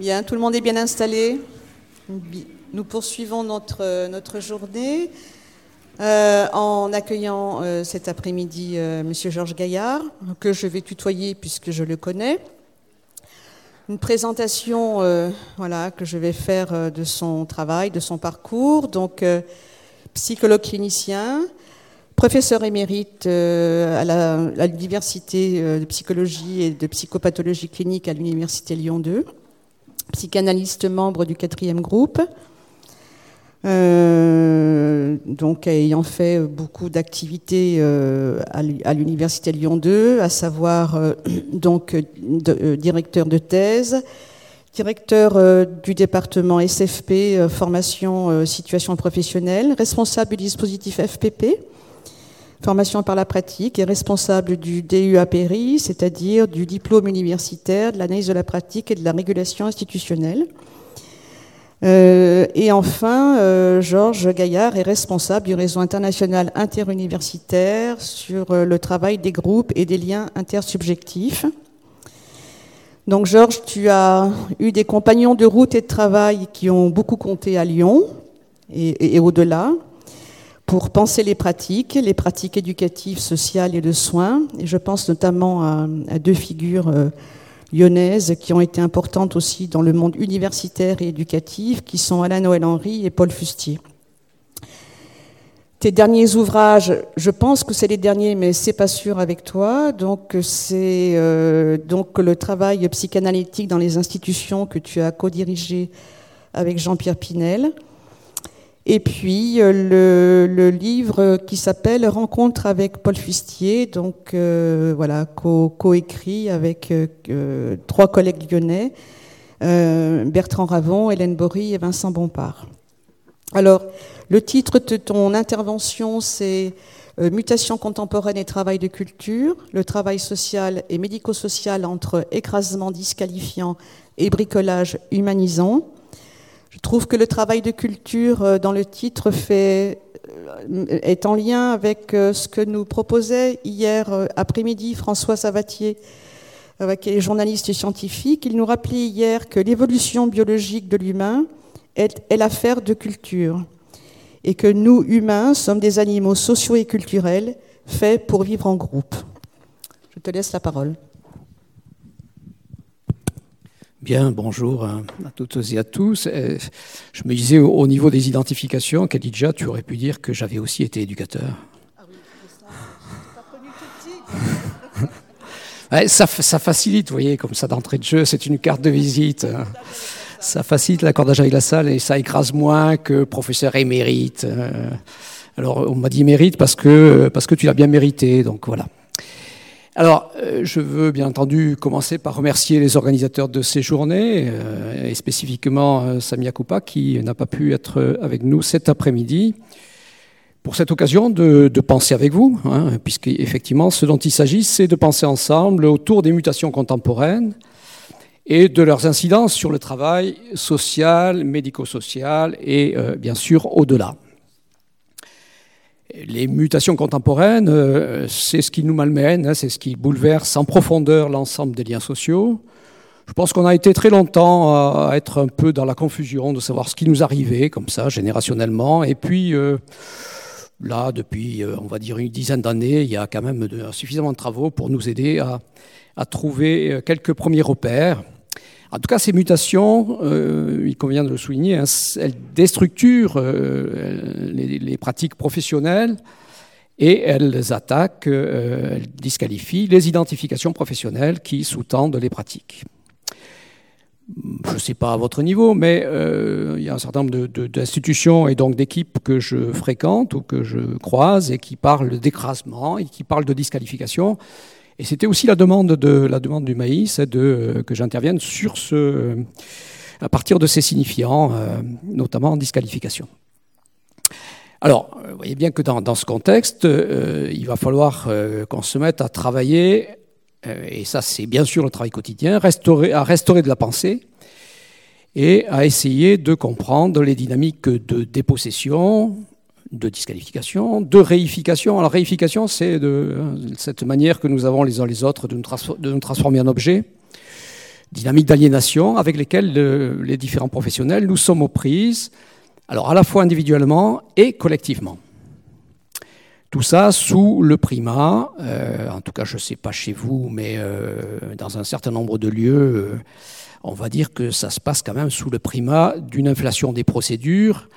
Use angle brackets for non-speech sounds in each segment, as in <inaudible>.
Bien, tout le monde est bien installé. Nous poursuivons notre, notre journée euh, en accueillant euh, cet après-midi euh, Monsieur Georges Gaillard, que je vais tutoyer puisque je le connais. Une présentation voilà, que je vais faire de son travail, de son parcours. Donc, psychologue clinicien, professeur émérite à l'université de psychologie et de psychopathologie clinique à l'université Lyon 2 psychanalyste membre du quatrième groupe, euh, donc ayant fait beaucoup d'activités euh, à l'université Lyon 2, à savoir euh, <clears throat> donc directeur de thèse, directeur du département SFP formation situation professionnelle, responsable du dispositif FPP formation par la pratique, et responsable du DUAPRI, c'est-à-dire du diplôme universitaire de l'analyse de la pratique et de la régulation institutionnelle. Euh, et enfin, euh, Georges Gaillard est responsable du réseau international interuniversitaire sur euh, le travail des groupes et des liens intersubjectifs. Donc Georges, tu as eu des compagnons de route et de travail qui ont beaucoup compté à Lyon et au-delà pour penser les pratiques, les pratiques éducatives, sociales et de soins. Et je pense notamment à, deux figures euh, lyonnaises qui ont été importantes aussi dans le monde universitaire et éducatif, qui sont Alain Noël Henry et Paul Fustier. Tes derniers ouvrages, je pense que c'est les derniers, mais c'est pas sûr avec toi. Donc c'est euh, donc le travail psychanalytique dans les institutions que tu as co-dirigé avec Jean-Pierre Pinel. Et puis euh, le, livre qui s'appelle Rencontre avec Paul Fustier, donc euh, voilà, co-écrit avec euh, trois collègues lyonnais, Bertrand Ravon, Hélène Bory et Vincent Bompard. Alors, le titre de ton intervention, c'est Mutation contemporaine et travail de culture, le travail social et médico-social entre écrasement disqualifiant et bricolage humanisant. Je trouve que le travail de culture euh, dans le titre euh, est en lien avec euh, ce que nous proposait hier après-midi François Savatier, qui est journaliste scientifique. Il nous rappelait hier que l'évolution biologique de l'humain est, est l'affaire de culture et que nous, humains, sommes des animaux sociaux et culturels faits pour vivre en groupe. Je te laisse la parole. Bien, bonjour à toutes et à tous. Euh, je me disais au niveau des identifications, Khadija, tu aurais pu dire que j'avais aussi été éducateur. Ah oui, <laughs> ça, ça, facilite, vous voyez, comme ça d'entrée de jeu, c'est une carte de visite. Ça facilite l'accordage avec la salle et ça écrase moins que professeur émérite. Euh, alors, on m'a dit mérite parce que, parce que tu l'as bien mérité, donc voilà. Alors, euh, je veux bien entendu commencer par remercier les organisateurs de ces journées, euh, et spécifiquement euh, Samia Koupa, qui n'a pas pu être avec nous cet après-midi, pour cette occasion de, penser avec vous, hein, puisqu'effectivement, ce dont il s'agit, c'est de penser ensemble autour des mutations contemporaines et de leurs incidences sur le travail social, médico-social et bien sûr au-delà. Les mutations contemporaines, euh, c'est ce qui nous malmène, hein, c'est ce qui bouleverse en profondeur l'ensemble des liens sociaux. Je pense qu'on a été très longtemps à être un peu dans la confusion de savoir ce qui nous arrivait, comme ça, générationnellement. Et puis, euh, là, depuis, euh, on va dire, une dizaine d'années, il y a quand même suffisamment de travaux pour nous aider à, à trouver quelques premiers repères. En tout cas, ces mutations, euh, il convient de le souligner, hein, elles déstructurent euh, les, pratiques professionnelles et elles attaquent, euh, elles disqualifient les identifications professionnelles qui sous-tendent les pratiques. Je ne sais pas à votre niveau, mais il y a un certain nombre d'institutions et donc d'équipes que je fréquente ou que je croise et qui parlent d'écrasement et qui parlent de disqualification. Et c'était aussi la demande, de, la demande du maïs de, euh, que j'intervienne sur ce, à partir de ces signifiants, euh, notamment en disqualification. Alors, vous voyez bien que dans, ce contexte, euh, il va falloir qu'on se mette à travailler, et ça c'est bien sûr le travail quotidien, à restaurer de la pensée et à essayer de comprendre les dynamiques de dépossession, de disqualification, de réification. Alors réification, c'est de cette manière que nous avons les uns les autres de nous, transformer en objet, dynamiques d'aliénation avec lesquelles les différents professionnels nous sommes aux prises, alors à la fois individuellement et collectivement. Tout ça sous le primat, euh, en tout cas je ne sais pas chez vous, mais euh, dans un certain nombre de lieux, euh, on va dire que ça se passe quand même sous le primat d'une inflation des procédures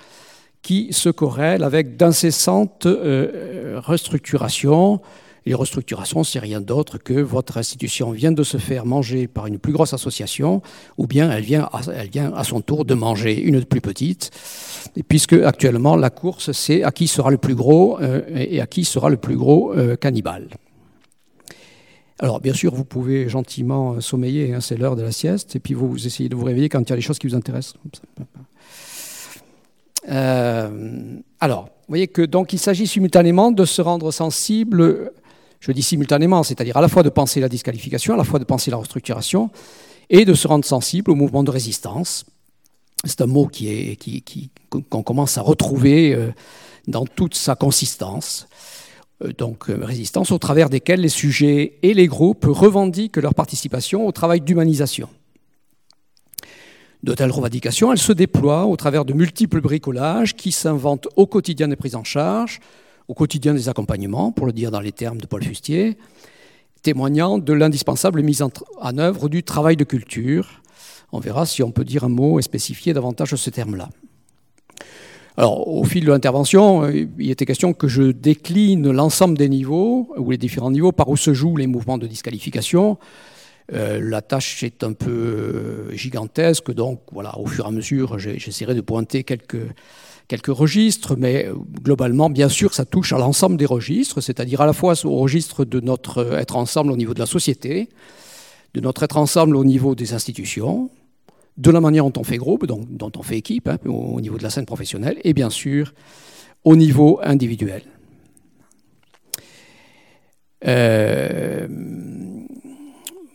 qui se corrèle avec d'incessantes restructurations les restructurations, c'est rien d'autre que votre institution vient de se faire manger par une plus grosse association, ou bien elle vient à, elle vient à son tour de manger une plus petite, et puisque actuellement la course, c'est à qui sera le plus gros euh, et à qui sera le plus gros euh, cannibale. Alors, bien sûr, vous pouvez gentiment sommeiller, hein, c'est l'heure de la sieste, et puis vous, essayez de vous réveiller quand il y a des choses qui vous intéressent. Euh, alors, vous voyez que donc il s'agit simultanément de se rendre sensible je dis simultanément, c'est-à-dire à la fois de penser la disqualification, à la fois de penser la restructuration, et de se rendre sensible au mouvement de résistance. C'est un mot qui est, qui, qu'on commence à retrouver euh, dans toute sa consistance. Euh, donc, résistance au travers desquelles les sujets et les groupes revendiquent leur participation au travail d'humanisation. De telles revendications, elles se déploient au travers de multiples bricolages qui s'inventent au quotidien des prises en charge, au quotidien des accompagnements, pour le dire dans les termes de Paul Fustier, témoignant de l'indispensable mise en, œuvre du travail de culture. On verra si on peut dire un mot et spécifier davantage ce terme-là. Alors, au fil de l'intervention, euh, il était question que je décline l'ensemble des niveaux, ou les différents niveaux, par où se jouent les mouvements de disqualification. Euh, la tâche est un peu euh, gigantesque, donc voilà, au fur et à mesure, j'essaierai de pointer quelques, quelques registres, mais euh, globalement, bien sûr, ça touche à l'ensemble des registres, c'est-à-dire à la fois au registre de notre être ensemble au niveau de la société, de notre être ensemble au niveau des institutions, de la manière dont on fait groupe, dont, dont on fait équipe, hein, au niveau de la scène professionnelle, et bien sûr au niveau individuel. Euh,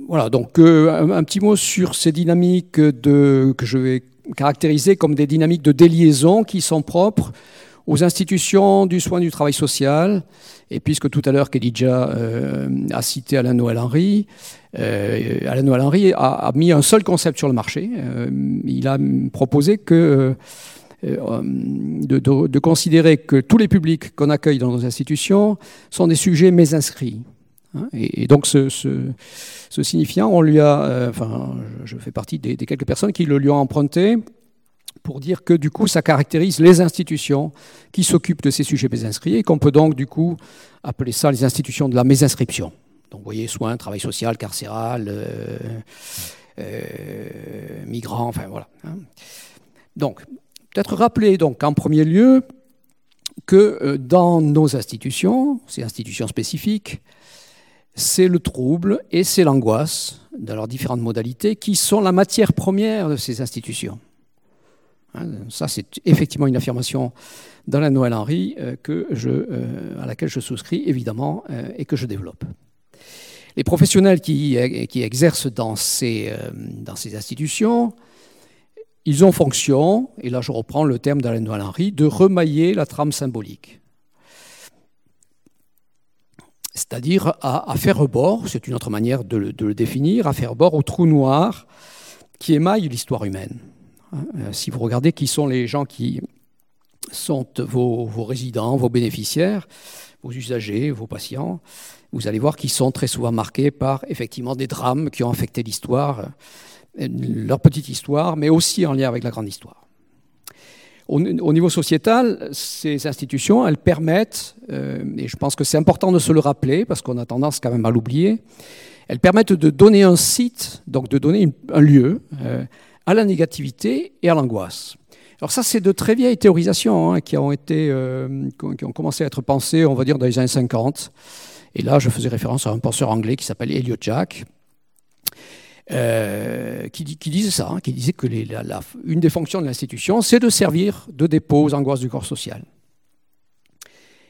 voilà, donc euh, un, petit mot sur ces dynamiques de, que je vais caractérisées comme des dynamiques de déliaison qui sont propres aux institutions du soin du travail social. Et puisque tout à l'heure Kedija euh, a cité Alain Noël Henry, euh, Alain Noël Henry a, mis un seul concept sur le marché. Euh, il a proposé que de, de, considérer que tous les publics qu'on accueille dans nos institutions sont des sujets mésinscrits. Hein, et, donc ce, signifiant, on lui a, euh, enfin, je fais partie des, quelques personnes qui le lui ont emprunté pour dire que du coup, ça caractérise les institutions qui s'occupent de ces sujets mésinscrits et qu'on peut donc du coup appeler ça les institutions de la mésinscription. Donc, vous voyez, soins, travail social, carcéral, euh, euh, migrants, enfin voilà. Hein. Donc, peut-être rappeler donc en premier lieu que dans nos institutions, ces institutions spécifiques, c'est le trouble et c'est l'angoisse, dans leurs différentes modalités, qui sont la matière première de ces institutions. Hein, ça, c'est effectivement une affirmation la Noël Henry euh, euh, à laquelle je souscris évidemment euh, et que je développe. Les professionnels qui, qui exercent dans ces, dans ces institutions, ils ont fonction, et là je reprends le terme d'Alain Noël Henry, de remailler la trame symbolique c'est-à-dire à, faire rebord, c'est une autre manière de le, définir, à faire bord au trou noir qui émaille l'histoire humaine. Hein, euh, si vous regardez qui sont les gens qui sont vos, résidents, vos bénéficiaires, vos usagers, vos patients, vous allez voir qu'ils sont très souvent marqués par effectivement des drames qui ont affecté l'histoire, euh, leur petite histoire, mais aussi en lien avec la grande histoire. Au, niveau sociétal, ces institutions, elles permettent, euh, et je pense que c'est important de se le rappeler, parce qu'on a tendance quand même à l'oublier, elles permettent de donner un site, donc de donner un lieu euh, à la négativité et à l'angoisse. Alors ça, c'est de très vieilles théorisations hein, qui, ont été, euh, qui ont commencé à être pensées, on va dire, dans les années 50. Et là, je faisais référence à un penseur anglais qui s'appelle Elliot Jack, euh, qui, disait ça, hein, qui disait que une des fonctions de l'institution, c'est de servir de dépôt aux angoisses du corps social.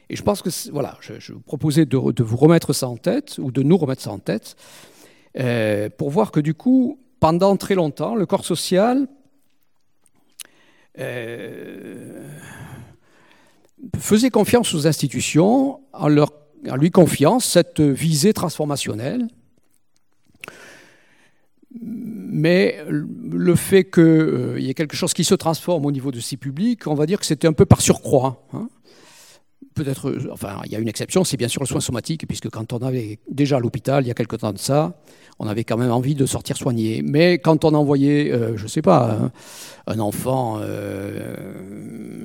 Et je pense que, voilà, je, vous proposais de, vous remettre ça en tête, ou de nous remettre ça en tête, euh, pour voir que du coup, pendant très longtemps, le corps social euh, faisait confiance aux institutions en, leur, en lui confiant cette visée transformationnelle mais le fait qu'il y ait quelque chose qui se transforme au niveau de ces publics, on va dire que c'était un peu par surcroît. Hein peut-être, enfin, il y a une exception, c'est bien sûr le soin somatique, puisque quand on avait déjà à l'hôpital, il y a quelque temps de ça, on avait quand même envie de sortir soigné. Mais quand on envoyait, euh, je ne sais pas, un, enfant euh,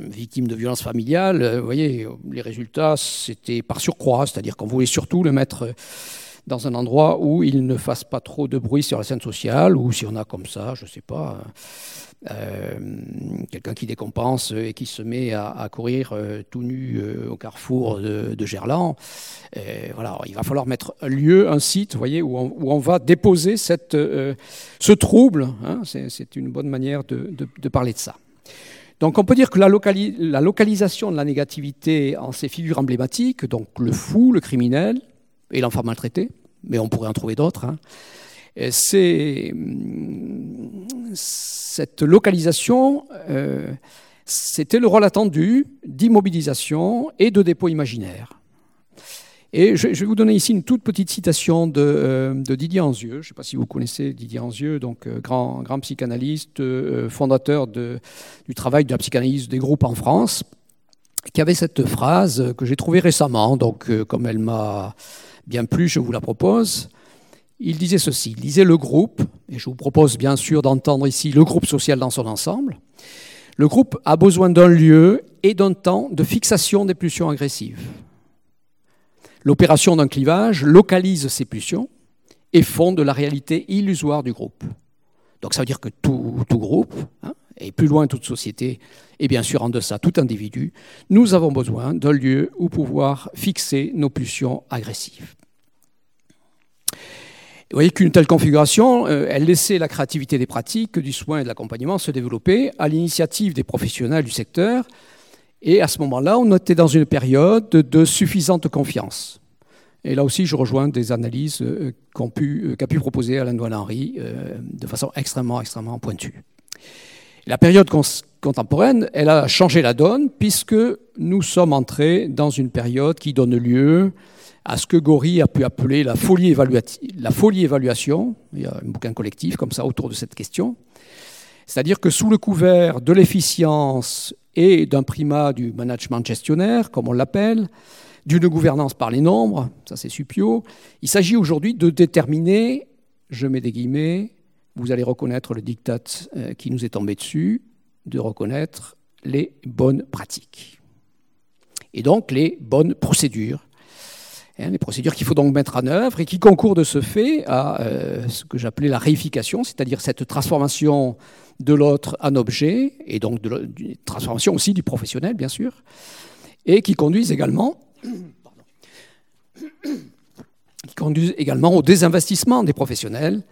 victime de violence familiale, euh, vous voyez, les résultats, c'était par surcroît, c'est-à-dire qu'on voulait surtout le mettre dans un endroit où il ne fasse pas trop de bruit sur la scène sociale, ou si on a comme ça, je ne sais pas, euh, quelqu'un qui décompense et qui se met à, courir euh, tout nu euh, au carrefour de, Gerland. voilà, il va falloir mettre un lieu, un site, voyez, où on, va déposer cette, ce trouble. Hein. c'est une bonne manière de, parler de ça. Donc on peut dire que la, localisation de la négativité en ces figures emblématiques, donc le fou, le criminel et l'enfant maltraité, mais on pourrait en trouver d'autres, hein, c'est cette localisation, euh, c'était le rôle attendu d'immobilisation et de dépôt imaginaire. Et je, vais vous donner ici une toute petite citation de, euh, Didier Anzieux. Je ne sais pas si vous connaissez Didier Anzieux, donc euh, grand, grand psychanalyste, fondateur du travail de la psychanalyse des groupes en France, qui avait cette phrase que j'ai trouvée récemment. Donc, comme elle m'a bien plu, je vous la propose il disait ceci, il disait le groupe, et je vous propose bien sûr d'entendre ici le groupe social dans son ensemble, le groupe a besoin d'un lieu et d'un temps de fixation des pulsions agressives. L'opération d'un clivage localise ces pulsions et fonde la réalité illusoire du groupe. Donc ça veut dire que tout, groupe, hein, et plus loin toute société, et bien sûr en deçà tout individu, nous avons besoin d'un lieu où pouvoir fixer nos pulsions agressives. Vous voyez qu'une telle configuration, euh, elle laissait la créativité des pratiques, du soin et de l'accompagnement se développer à l'initiative des professionnels du secteur. Et à ce moment-là, on était dans une période de suffisante confiance. Et là aussi, je rejoins des analyses euh, qu'a pu, proposer Alain Doual-Henry euh, de façon extrêmement, extrêmement pointue. La période contemporaine, elle a changé la donne puisque nous sommes entrés dans une période qui donne lieu à ce que Gori a pu appeler la folie, évaluation. Il y a un bouquin collectif comme ça autour de cette question. C'est-à-dire que sous le couvert de l'efficience et d'un primat du management gestionnaire, comme on l'appelle, d'une gouvernance par les nombres, ça c'est Supio, il s'agit aujourd'hui de déterminer, je mets des guillemets, vous allez reconnaître le diktat euh, qui nous est tombé dessus, de reconnaître les bonnes pratiques. Et donc les bonnes procédures Hein, les procédures qu'il faut donc mettre en œuvre et qui concourent de ce fait à euh, ce que j'appelais la réification, c'est-à-dire cette transformation de l'autre en objet, et donc de, transformation aussi du professionnel, bien sûr, et qui conduisent également, <coughs> qui conduisent également au désinvestissement des professionnels,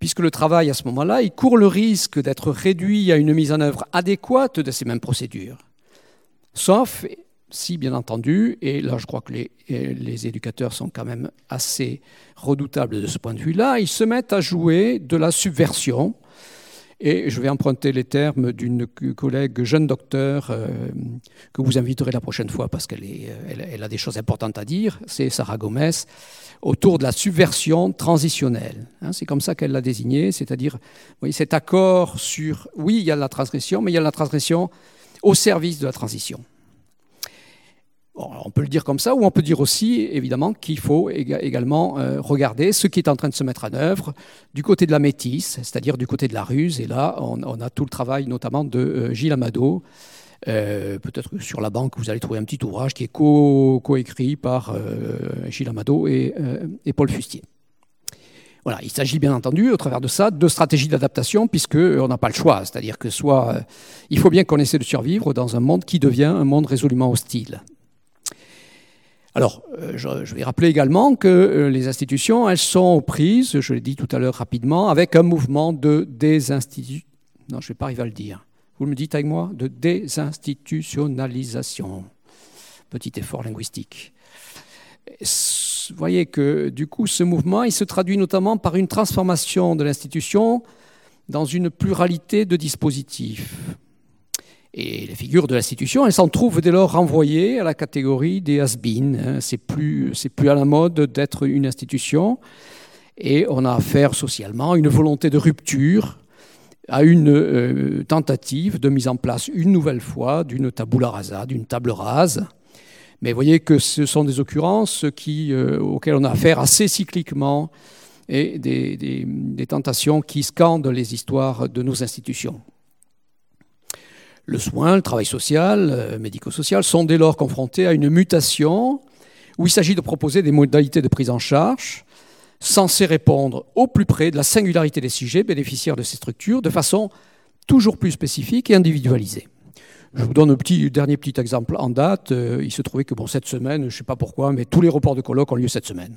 puisque le travail à ce moment-là, il court le risque d'être réduit à une mise en œuvre adéquate de ces mêmes procédures. Sauf, si, bien entendu, et là je crois que les, les, éducateurs sont quand même assez redoutables de ce point de vue-là, ils se mettent à jouer de la subversion. Et je vais emprunter les termes d'une collègue jeune docteur euh, que vous inviterez la prochaine fois parce qu'elle elle, elle a des choses importantes à dire, c'est Sarah Gomez, autour de la subversion transitionnelle. Hein, c'est comme ça qu'elle l'a désigné, c'est-à-dire voyez, cet accord sur, oui, il y a la transgression, mais il y a la transgression au service de la transition on peut le dire comme ça, ou on peut dire aussi, évidemment, qu'il faut également euh, regarder ce qui est en train de se mettre en œuvre du côté de la métisse, c'est-à-dire du côté de la ruse. Et là, on, a tout le travail notamment de euh, Gilles Amado. Euh, peut-être que sur la banque, vous allez trouver un petit ouvrage qui est co-écrit par Gilles Amado et, Paul Fustier. Voilà, il s'agit bien entendu, au travers de ça, de stratégies d'adaptation, puisqu'on n'a pas le choix. C'est-à-dire que soit il faut bien qu'on essaie de survivre dans un monde qui devient un monde résolument hostile. Alors, euh, je vais rappeler également que euh, les institutions, elles sont prises, je l'ai dit tout à l'heure rapidement, avec un mouvement de désinstitution. Non, je ne vais pas arriver à le dire. Vous me dites avec moi De désinstitutionnalisation. Petit effort linguistique. Vous voyez que du coup, ce mouvement, il se traduit notamment par une transformation de l'institution dans une pluralité de dispositifs. Et les figures de l'institution, elles s'en trouvent dès lors renvoyées à la catégorie des has-been. Hein. C'est plus, plus à la mode d'être une institution. Et on a affaire socialement à une volonté de rupture, à une tentative de mise en place une nouvelle fois d'une tabula rasa, d'une table rase. Mais voyez que ce sont des occurrences qui, auxquelles on a affaire assez cycliquement et des, tentations qui scandent les histoires de nos institutions. Le soin, le travail social, euh, médico-social sont dès lors confrontés à une mutation où il s'agit de proposer des modalités de prise en charge censées répondre au plus près de la singularité des sujets bénéficiaires de ces structures de façon toujours plus spécifique et individualisée. Je vous donne un petit, dernier petit exemple en date. Euh, il se trouvait que bon, cette semaine, je ne sais pas pourquoi, mais tous les reports de colloques ont lieu cette semaine.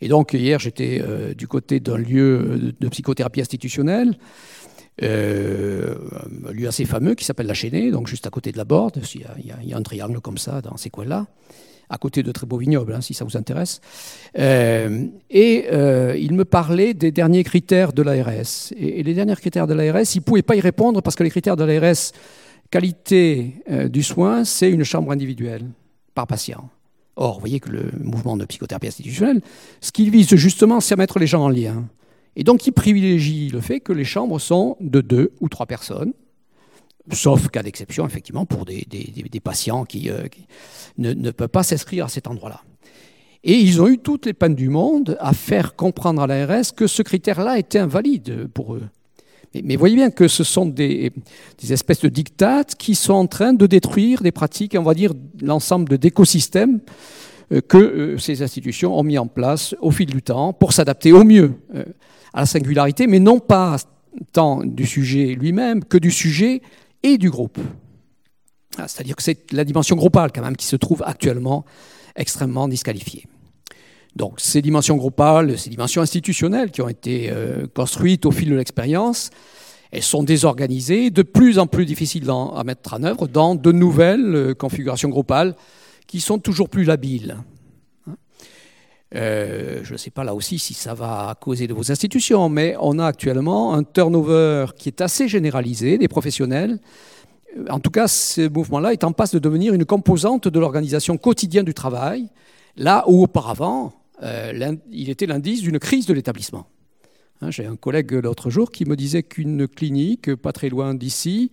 Et donc hier, j'étais euh, du côté d'un lieu de psychothérapie institutionnelle, euh, un lieu assez fameux qui s'appelle La Chaînée, donc juste à côté de la Borde. Il y a, un triangle comme ça dans ces coins-là à côté de très beaux vignobles, hein, si ça vous intéresse. et il me parlait des derniers critères de l'ARS. Et, et, les derniers critères de l'ARS, il ne pouvait pas y répondre parce que les critères de l'ARS qualité euh, du soin, c'est une chambre individuelle par patient. Or, vous voyez que le mouvement de psychothérapie institutionnelle, ce qu'il vise justement, c'est à mettre les gens en lien. Et donc, il privilégie le fait que les chambres sont de deux ou trois personnes, sauf cas d'exception, effectivement, pour des, patients qui, euh, ne, peuvent pas s'inscrire à cet endroit-là. Et ils ont eu toutes les peines du monde à faire comprendre à l'ARS que ce critère-là était invalide pour eux. Mais, voyez bien que ce sont des, espèces de dictates qui sont en train de détruire des pratiques, on va dire, l'ensemble d'écosystèmes euh, que euh, ces institutions ont mis en place au fil du temps pour s'adapter au mieux à la singularité, mais non pas tant du sujet lui-même que du sujet et du groupe. Ah, c'est-à-dire que c'est la dimension groupale quand même qui se trouve actuellement extrêmement disqualifiée. Donc ces dimensions groupales, ces dimensions institutionnelles qui ont été euh, construites au fil de l'expérience, elles sont désorganisées, de plus en plus difficiles à mettre en œuvre dans de nouvelles euh, configurations groupales qui sont toujours plus labiles. Euh, je ne sais pas là aussi si ça va causer de vos institutions, mais on a actuellement un turnover qui est assez généralisé des professionnels. En tout cas, ce mouvement-là est en passe de devenir une composante de l'organisation quotidienne du travail, là où auparavant, euh, il était l'indice d'une crise de l'établissement. Hein, j'ai un collègue l'autre jour qui me disait qu'une clinique, pas très loin d'ici,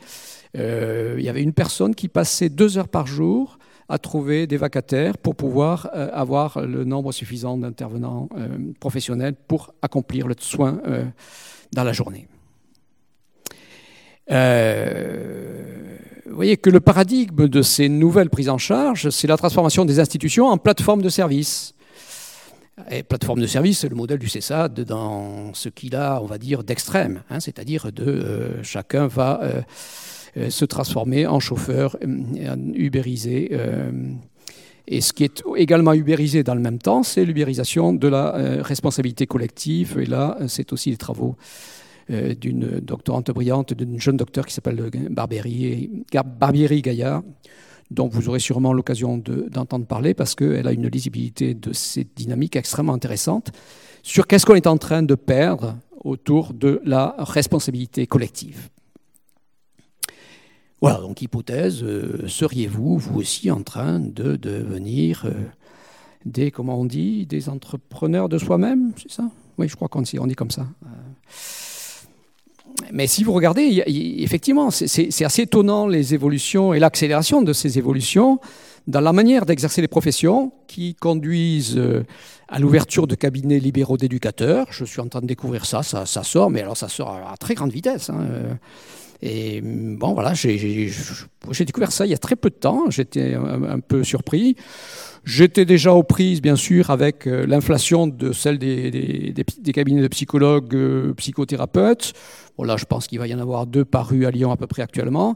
euh, il y avait une personne qui passait deux heures par jour à trouver des vacataires pour pouvoir euh, avoir le nombre suffisant d'intervenants professionnels pour accomplir le soin dans la journée. vous voyez que le paradigme de ces nouvelles prises en charge, c'est la transformation des institutions en plateforme de services. Et plateforme de service, c'est le modèle du CESAD dans ce qu'il a, on va dire, d'extrême, hein, c'est-à-dire de euh, chacun va euh, euh, se transformer en chauffeur, en ubérisé. et ce qui est également ubérisé dans le même temps, c'est l'ubérisation de la responsabilité collective. Et là, c'est aussi les travaux d'une doctorante brillante, d'une jeune docteur qui s'appelle Barbieri, Barbieri Gaillard, dont vous aurez sûrement l'occasion d'entendre parler parce qu'elle a une lisibilité de cette dynamique extrêmement intéressante sur qu'est-ce qu'on est en train de perdre autour de la responsabilité collective. Voilà, donc hypothèse, euh, seriez-vous, vous aussi, en train de devenir euh, des, comment on dit, des entrepreneurs de soi-même, c'est ça? Oui, je crois qu'on on dit comme ça. Euh, mais si vous regardez, effectivement, c'est assez étonnant les évolutions et l'accélération de ces évolutions dans la manière d'exercer les professions qui conduisent à l'ouverture de cabinets libéraux d'éducateurs. Je suis en train de découvrir ça, ça, sort, mais alors ça sort à très grande vitesse. Hein. Et bon, voilà, j'ai découvert ça il y a très peu de temps. J'étais un, peu surpris. J'étais déjà aux prises, bien sûr, avec euh, l'inflation de celle des, cabinets de psychologues, euh, psychothérapeutes. Bon, là, je pense qu'il va y en avoir deux par rue à Lyon à peu près actuellement.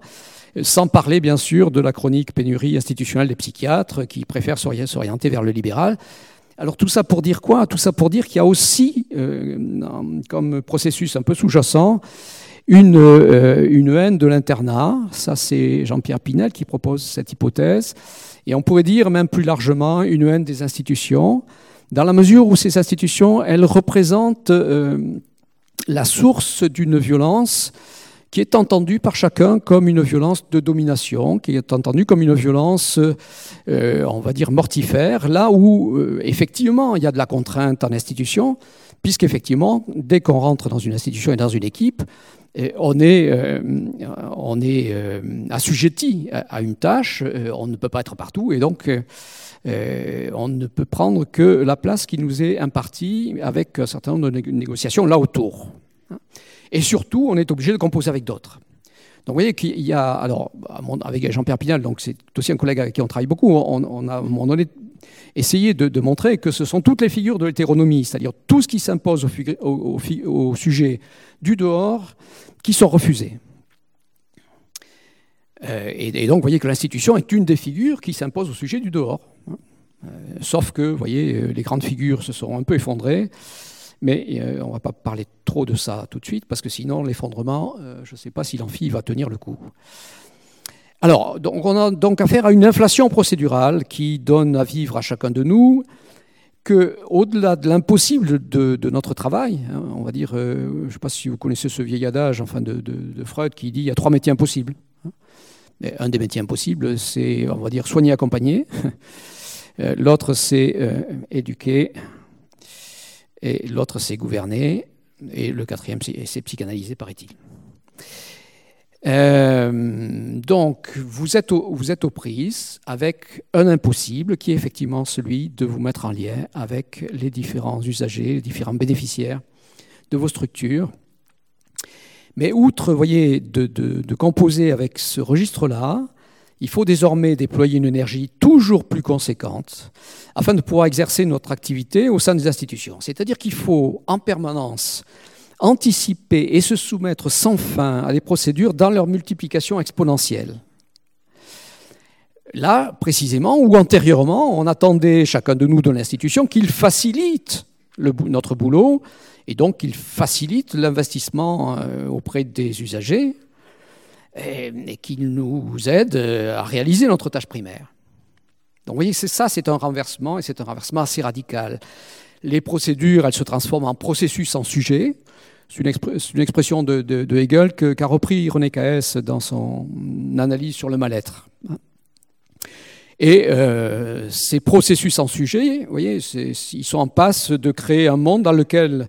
Sans parler, bien sûr, de la chronique pénurie institutionnelle des psychiatres qui préfèrent s'orienter vers le libéral. Alors tout ça pour dire quoi? Tout ça pour dire qu'il y a aussi, euh, comme processus un peu sous-jacent, une, une haine de l'internat. Ça, c'est Jean-Pierre Pinel qui propose cette hypothèse. Et on pourrait dire même plus largement une haine des institutions, dans la mesure où ces institutions, elles représentent euh, la source d'une violence qui est entendue par chacun comme une violence de domination, qui est entendue comme une violence, euh, on va dire, mortifère, là où euh, effectivement il y a de la contrainte en institution, puisqu'effectivement, dès qu'on rentre dans une institution et dans une équipe, on est, euh, euh, assujetti à une tâche, euh, on ne peut pas être partout, et donc on ne peut prendre que la place qui nous est impartie avec un certain nombre de négociations là autour. Et surtout, on est obligé de composer avec d'autres. Donc vous voyez qu'il y a, alors avec Jean-Pierre Pinal, donc c'est aussi un collègue avec qui on travaille beaucoup, on, a à essayé de, montrer que ce sont toutes les figures de l'hétéronomie, c'est-à-dire tout ce qui s'impose au, sujet du dehors, qui sont refusés. Euh, et, donc vous voyez que l'institution est une des figures qui s'impose au sujet du dehors. Euh, sauf que, vous voyez, euh, les grandes figures se sont un peu effondrées. Mais on ne va pas parler trop de ça tout de suite, parce que sinon, l'effondrement, je ne sais pas si l'amphi va tenir le coup. Alors, on a donc affaire à une inflation procédurale qui donne à vivre à chacun de nous qu'au-delà de l'impossible de, notre travail, hein, on va dire, je ne sais pas si vous connaissez ce vieil adage enfin, de, Freud qui dit il y a trois métiers impossibles. Un des métiers impossibles, c'est, on va dire, soigner, accompagner. Euh, l'autre, c'est euh, éduquer. Et l'autre, c'est gouverner. Et le quatrième, c'est psychanalyser, paraît-il. Euh, donc, vous êtes, vous êtes aux prises avec un impossible qui est effectivement celui de vous mettre en lien avec les différents usagers, les différents bénéficiaires de vos structures. Mais outre, voyez, de, de composer avec ce registre-là, il faut désormais déployer une énergie toujours plus conséquente afin de pouvoir exercer notre activité au sein des institutions. C'est-à-dire qu'il faut en permanence anticiper et se soumettre sans fin à des procédures dans leur multiplication exponentielle. Là, précisément, ou antérieurement, on attendait chacun de nous de l'institution qu'il facilite notre boulot et donc qu'il facilite l'investissement euh, auprès des usagers et, qu'il nous aide euh, à réaliser notre tâche primaire. Donc vous voyez, c'est ça, c'est un renversement et c'est un renversement assez radical. Les procédures, elles se transforment en processus en sujet. C'est une, expression de, Hegel qu'a repris René Caes dans son analyse sur le mal-être. Et euh, ces processus en sujet, vous voyez, ils sont en passe de créer un monde dans lequel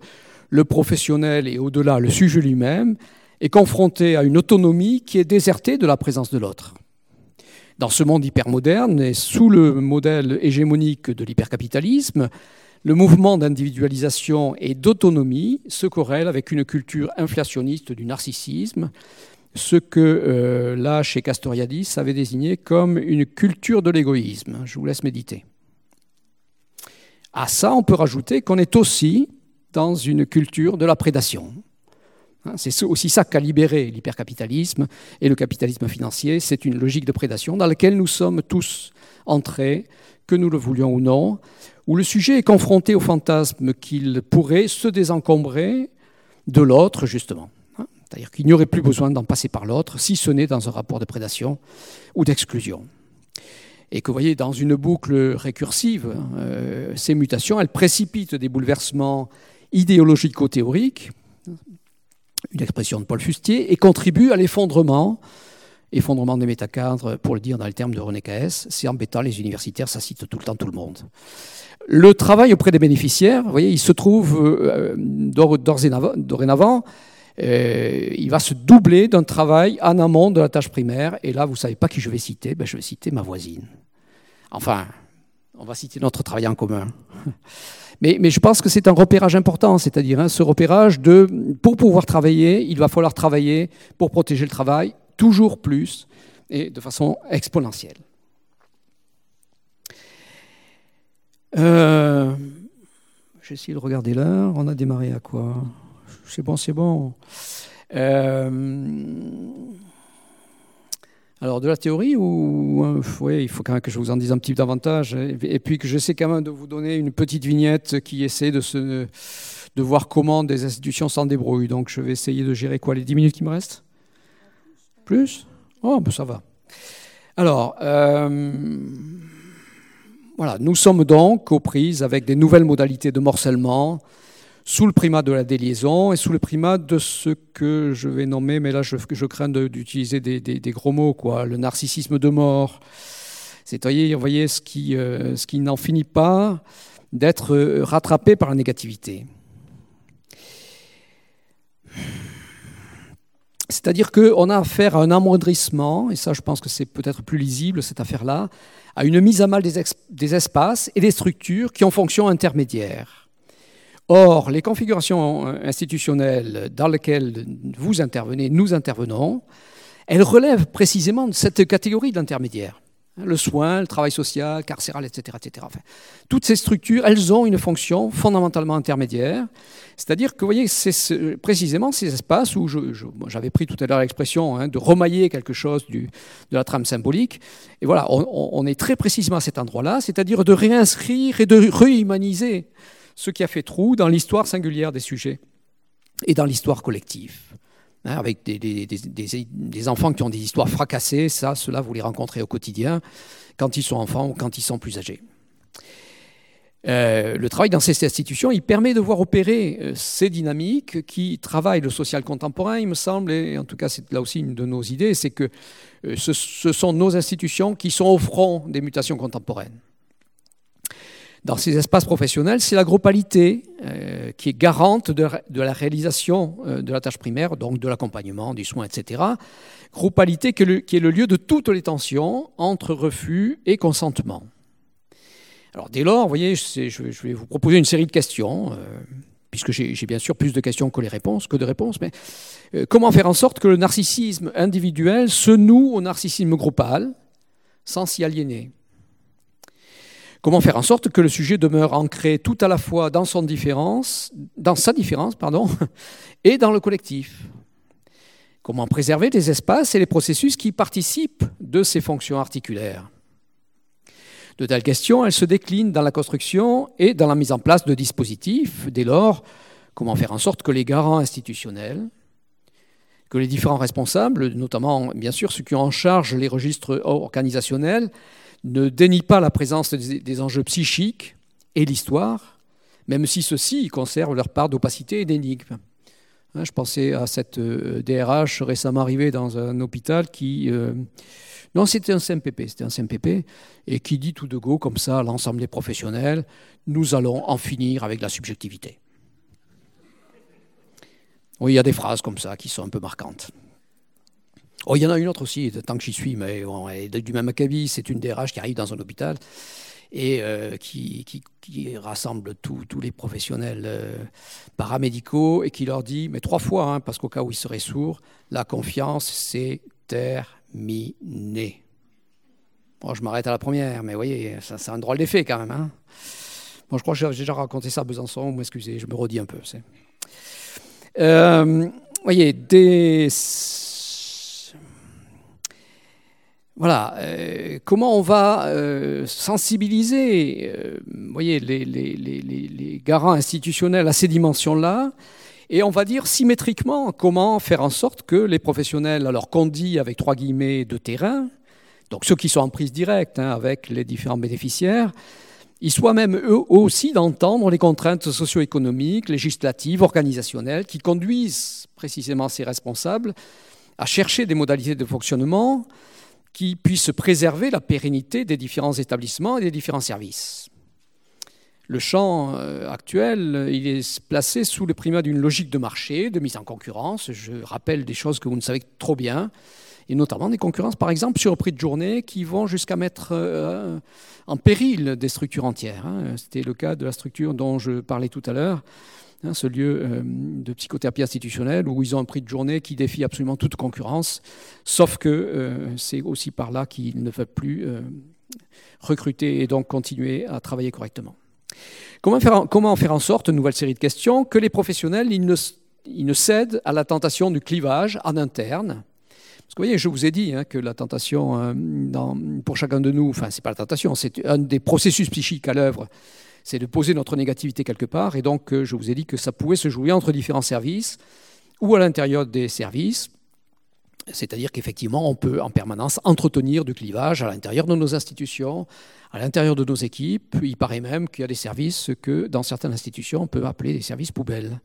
le professionnel et au-delà le sujet lui-même est confronté à une autonomie qui est désertée de la présence de l'autre. Dans ce monde hypermoderne et sous le modèle hégémonique de l'hypercapitalisme, le mouvement d'individualisation et d'autonomie se corrèle avec une culture inflationniste du narcissisme, ce que euh, là, chez Castoriadis, avait désigné comme une culture de l'égoïsme. Je vous laisse méditer. À ça, on peut rajouter qu'on est aussi dans une culture de la prédation. Hein, c'est aussi ça qu'a libéré l'hypercapitalisme et le capitalisme financier. C'est une logique de prédation dans laquelle nous sommes tous entrés, que nous le voulions ou non, où le sujet est confronté au fantasme qu'il pourrait se désencombrer de l'autre, justement. Hein? C'est-à-dire qu'il n'y aurait plus besoin d'en passer par l'autre, si ce n'est dans un rapport de prédation ou d'exclusion. Et que vous voyez, dans une boucle récursive, euh, ces mutations, elles précipitent des bouleversements idéologico-théoriques, une expression de Paul Fustier, et contribuent à l'effondrement effondrement des métacadres, pour le dire dans les termes de René Caes, c'est embêtant, les universitaires, ça cite tout le temps tout le monde. Le travail auprès des bénéficiaires, vous voyez, il se trouve euh, dorénavant, euh, il va se doubler d'un travail en amont de la tâche primaire. Et là, vous savez pas qui je vais citer, ben, je vais citer ma voisine. Enfin, on va citer notre travail en commun. <laughs> Mais, mais je pense que c'est un repérage important, c'est-à-dire hein, ce repérage de, pour pouvoir travailler, il va falloir travailler pour protéger le travail toujours plus et de façon exponentielle. Euh, J'essaie de regarder l'heure. On a démarré à quoi? C'est bon, c'est bon. Euh, alors, de la théorie ou. Euh, il faut quand même que je vous en dise un petit peu davantage. Et puis que j'essaie quand même de vous donner une petite vignette qui essaie de, se, de voir comment des institutions s'en débrouillent. Donc, je vais essayer de gérer quoi? Les 10 minutes qui me restent? Plus Oh, ben ça va. Alors. Euh, voilà, nous sommes donc aux prises avec des nouvelles modalités de morcellement, sous le primat de la déliaison et sous le primat de ce que je vais nommer, mais là je, crains d'utiliser des, gros mots, quoi, le narcissisme de mort. C'est-à-dire, vous voyez, ce qui, euh, ce qui n'en finit pas d'être rattrapé par la négativité. C'est-à-dire qu'on a affaire à un amoindrissement, et ça je pense que c'est peut-être plus lisible cette affaire-là, à une mise à mal des, des, espaces et des structures qui ont fonction intermédiaire. Or, les configurations institutionnelles dans lesquelles vous intervenez, nous intervenons, elles relèvent précisément de cette catégorie d'intermédiaires. Hein, le soin, le travail social, carcéral, etc. etc. Enfin, toutes ces structures, elles ont une fonction fondamentalement intermédiaire. C'est-à-dire que, vous voyez, c'est précisément ces espaces où j'avais pris tout à l'heure l'expression hein, de remailler quelque chose du, de la trame symbolique. Et voilà, on, on est très précisément à cet endroit-là, c'est-à-dire de réinscrire et de réhumaniser ce qui a fait trou dans l'histoire singulière des sujets et dans l'histoire collective. Hein, avec des, enfants qui ont des histoires fracassées, ça, cela, vous les rencontrez au quotidien, quand ils sont enfants ou quand ils sont plus âgés. Euh, le travail dans ces institutions, il permet de voir opérer euh, ces dynamiques qui travaillent le social contemporain, il me semble, et en tout cas c'est là aussi une de nos idées, c'est que euh, ce, sont nos institutions qui sont au front des mutations contemporaines dans ces espaces professionnels, c'est la groupalité qui est garante de, la réalisation euh, de la tâche primaire, donc de l'accompagnement, du soin, etc. Groupalité qui est, le, lieu de toutes les tensions entre refus et consentement. Alors dès lors, vous voyez, je, vais vous proposer une série de questions, euh, puisque j'ai bien sûr plus de questions que, réponses, que de réponses, mais comment faire en sorte que le narcissisme individuel se noue au narcissisme groupal sans s'y aliéner? Comment faire en sorte que le sujet demeure ancré tout à la fois dans, son différence, dans sa différence pardon, <laughs> et dans le collectif? Comment préserver les espaces et les processus qui participent de ces fonctions articulaires? De telles questions, elles se déclinent dans la construction et dans la mise en place de dispositifs. Dès lors, comment faire en sorte que les garants institutionnels, que les différents responsables, notamment bien sûr ceux qui ont en charge les registres organisationnels, ne dénie pas la présence des, enjeux psychiques et l'histoire, même si ceux-ci conservent leur part d'opacité et d'énigme. Hein, je pensais à cette DRH euh, récemment arrivée dans un hôpital qui... Euh, non, c'était un CMPP, c'était un CMPP, et qui dit tout de go, comme ça, à l'ensemble des professionnels, nous allons en finir avec la subjectivité. Oui, il y a des phrases comme ça qui sont un peu marquantes. Oh, il y en a une autre aussi, tant que j'y suis, mais bon, du même acabit, c'est une DRH qui arrive dans un hôpital et euh, qui, rassemble tous les professionnels euh, paramédicaux et qui leur dit, mais trois fois, hein, parce qu'au cas où ils seraient sourds, la confiance, c'est terminé. Bon, je m'arrête à la première, mais vous voyez, ça, c'est un drôle d'effet quand même. Hein. Bon, je crois que j'ai déjà raconté ça à Besançon, vous m'excusez, je me redis un peu. Euh, voyez, des voilà, euh, comment on va euh, sensibiliser euh, les, garants institutionnels à ces dimensions-là? Et on va dire symétriquement comment faire en sorte que les professionnels, alors qu'on dit avec trois guillemets de terrain, donc ceux qui sont en prise directe hein, avec les différents bénéficiaires, ils soient même eux aussi d'entendre les contraintes socio-économiques, législatives, organisationnelles qui conduisent précisément ces responsables à chercher des modalités de fonctionnement qui puisse préserver la pérennité des différents établissements et des différents services. Le champ euh, actuel, il est placé sous le primat d'une logique de marché, de mise en concurrence. Je rappelle des choses que vous ne savez trop bien, et notamment des concurrences, par exemple, sur le prix de journée, qui vont jusqu'à mettre euh, en péril des structures entières. Hein. C'était le cas de la structure dont je parlais tout à l'heure, Hein, ce lieu euh, de psychothérapie institutionnelle où ils ont un prix de journée qui défie absolument toute concurrence, sauf que euh, c'est aussi par là qu'ils ne veulent plus euh, recruter et donc continuer à travailler correctement. Comment faire, comment faire en sorte, nouvelle série de questions, que les professionnels ils ne, cèdent à la tentation du clivage en interne? Parce que vous voyez, je vous ai dit hein, que la tentation, pour chacun de nous, enfin, c'est pas la tentation, c'est un des processus psychiques à l'œuvre c'est de poser notre négativité quelque part. Et donc, euh, je vous ai dit que ça pouvait se jouer entre différents services ou à l'intérieur des services. C'est-à-dire qu'effectivement, on peut en permanence entretenir du clivage à l'intérieur de nos institutions, à l'intérieur de nos équipes. Il paraît même qu'il y a des services que, dans certaines institutions, on peut appeler des services poubelles.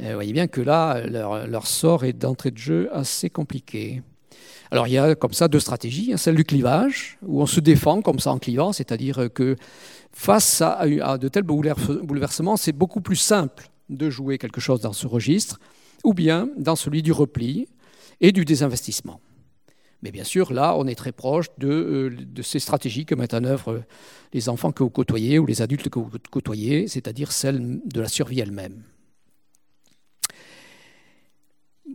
Euh, vous voyez bien que là, leur, leur sort est d'entrée de jeu assez compliqué. Alors il y a comme ça deux stratégies, hein, celle du clivage, où on se défend comme ça en clivant, c'est-à-dire que face à, de tels bouleversements, c'est beaucoup plus simple de jouer quelque chose dans ce registre, ou bien dans celui du repli et du désinvestissement. Mais bien sûr, là, on est très proche de, euh, ces stratégies que mettent en œuvre les enfants que vous côtoyez ou les adultes que vous côtoyez, c'est-à-dire celle de la survie elle-même.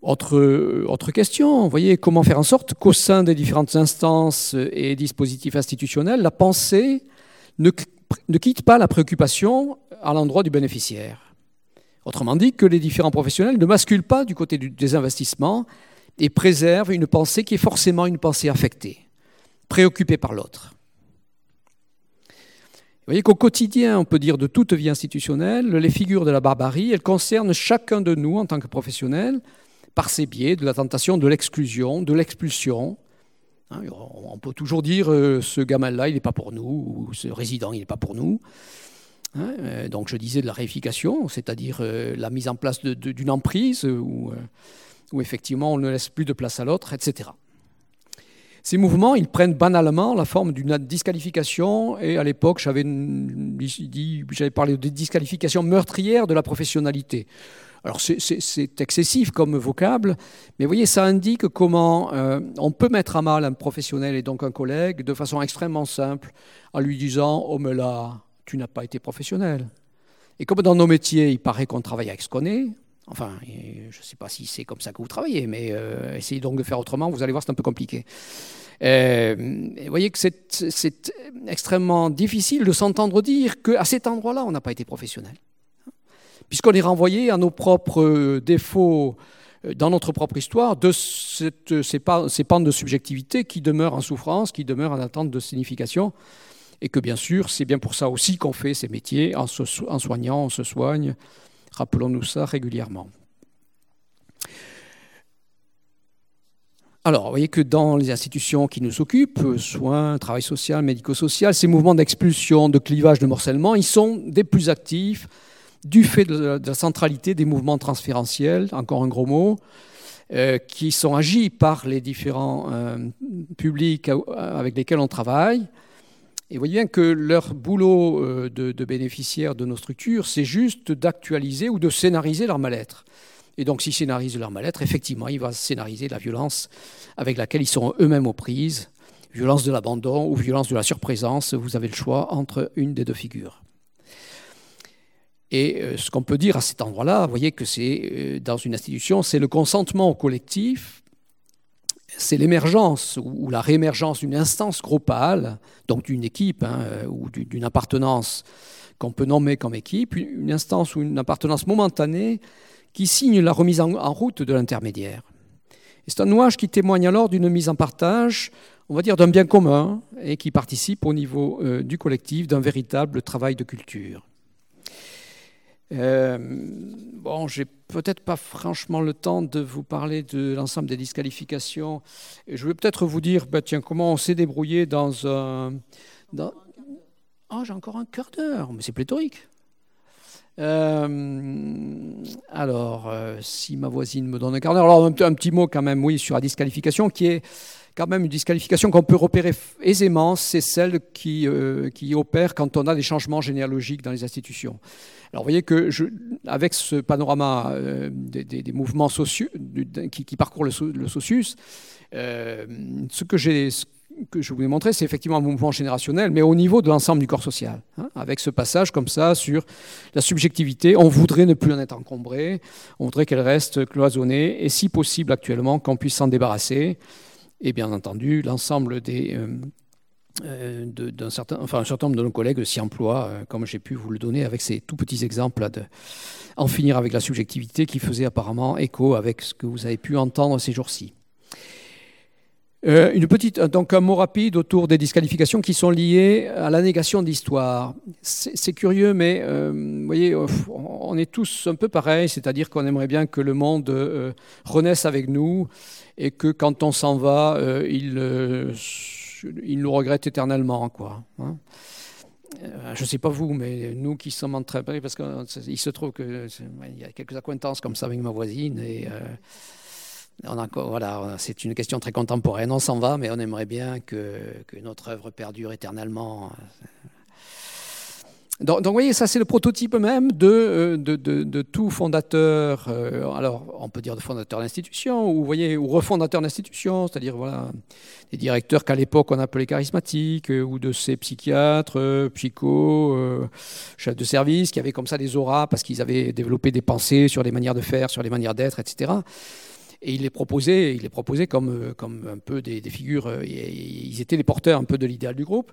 Autre, question, vous voyez, comment faire en sorte qu'au sein des différentes instances et dispositifs institutionnels, la pensée ne, ne quitte pas la préoccupation à l'endroit du bénéficiaire? Autrement dit, que les différents professionnels ne basculent pas du côté du désinvestissement et préservent une pensée qui est forcément une pensée affectée, préoccupée par l'autre. Vous voyez qu'au quotidien, on peut dire de toute vie institutionnelle, les figures de la barbarie, elles concernent chacun de nous en tant que professionnels par ces biais de la tentation de l'exclusion, de l'expulsion. Hein, on peut toujours dire euh, ce gamin-là, il n'est pas pour nous, ou ce résident, il n'est pas pour nous. Hein, euh, donc je disais de la réification, c'est-à-dire euh, la mise en place d'une emprise où, où, effectivement on ne laisse plus de place à l'autre, etc. Ces mouvements, ils prennent banalement la forme d'une disqualification, et à l'époque, j'avais parlé de disqualification meurtrière de la professionnalité. Alors c'est excessif comme vocable, mais vous voyez, ça indique comment euh, on peut mettre à mal un professionnel et donc un collègue de façon extrêmement simple, en lui disant « Oh mais là, tu n'as pas été professionnel ». Et comme dans nos métiers, il paraît qu'on travaille avec ce qu'on est, Enfin, je ne sais pas si c'est comme ça que vous travaillez, mais euh, essayez donc de faire autrement, vous allez voir, c'est un peu compliqué. Euh, vous voyez que c'est extrêmement difficile de s'entendre dire qu'à cet endroit-là, on n'a pas été professionnel. Puisqu'on est renvoyé à nos propres euh, défauts dans notre propre histoire de cette, ces, pentes de subjectivité qui demeurent en souffrance, qui demeurent en attente de signification. Et que bien sûr, c'est bien pour ça aussi qu'on fait ces métiers, en, en soignant, on se soigne, Rappelons-nous ça régulièrement. Alors, vous voyez que dans les institutions qui nous occupent, soins, travail social, médico-social, ces mouvements d'expulsion, de clivage, de morcellement, ils sont des plus actifs du fait de la centralité des mouvements transférentiels, encore un gros mot, euh, qui sont agis par les différents euh, publics avec lesquels on travaille, et voyez bien que leur boulot euh, de, bénéficiaires de nos structures, c'est juste d'actualiser ou de scénariser leur mal-être. Et donc, s'ils scénarisent leur mal-être, effectivement, ils vont scénariser la violence avec laquelle ils seront eux-mêmes aux prises, violence de l'abandon ou violence de la surprésence. Vous avez le choix entre une des deux figures. Et euh, ce qu'on peut dire à cet endroit-là, vous voyez que c'est euh, dans une institution, c'est le consentement collectif c'est l'émergence ou la réémergence d'une instance groupale, donc d'une équipe hein, euh, ou d'une appartenance qu'on peut nommer comme équipe, une instance ou une appartenance momentanée qui signe la remise en, route de l'intermédiaire. C'est un nuage qui témoigne alors d'une mise en partage, on va dire d'un bien commun, et qui participe au niveau du collectif d'un véritable travail de culture. Euh, bon, j'ai peut-être pas franchement le temps de vous parler de l'ensemble des disqualifications. Je vais peut-être vous dire, bah, tiens, comment on s'est débrouillé dans un. Dans... Oh, j'ai encore un quart d'heure, mais c'est pléthorique. Euh, alors, euh, si ma voisine me donne un quart d'heure, alors un, petit mot quand même, oui, sur la disqualification, qui est quand même une disqualification qu'on peut repérer aisément, c'est celle qui, euh, qui, opère quand on a des changements généalogiques dans les institutions. Alors vous voyez que avec ce panorama euh, des, mouvements sociaux qui, qui, parcourent le, le socius, ce que j'ai que je voulais montrer, c'est effectivement un mouvement générationnel, mais au niveau de l'ensemble du corps social. Hein, avec ce passage comme ça sur la subjectivité, on voudrait ne plus en être encombré, on voudrait qu'elle reste cloisonnée, et si possible actuellement qu'on puisse s'en débarrasser et bien entendu l'ensemble des... Euh, euh, d'un certain, enfin, un certain nombre de nos collègues s'y emploient, euh, comme j'ai pu vous le donner avec ces tout petits exemples, de en finir avec la subjectivité qui faisait apparemment écho avec ce que vous avez pu entendre ces jours-ci. Une petite, donc un mot rapide autour des disqualifications qui sont liées à la négation d'histoire. C'est curieux, mais vous voyez, on est tous un peu pareils, c'est-à-dire qu'on aimerait bien que le monde renaisse avec nous et que quand on s'en va, euh, il, euh, il, nous regrette éternellement. Quoi, hein. euh, je ne sais pas vous, mais nous qui sommes en près, parce qu'il se trouve qu'il y a quelques acquaintances comme ça avec ma voisine, et voilà, c'est une question très contemporaine. On s'en va, mais on aimerait bien que, notre œuvre perdure éternellement. donc, vous voyez, ça c'est le prototype même de, euh, tout fondateur, euh, alors on peut dire de fondateur d'institution, ou, voyez, ou refondateur d'institution, c'est-à-dire voilà, des directeurs qu'à l'époque on appelait charismatiques, euh, ou de ces psychiatres, psychos, chefs de service, qui avaient comme ça des auras parce qu'ils avaient développé des pensées sur les manières de faire, sur les manières d'être, etc. Et il les proposait, il les proposait comme, comme un peu des, figures, ils étaient les porteurs un peu de l'idéal du groupe.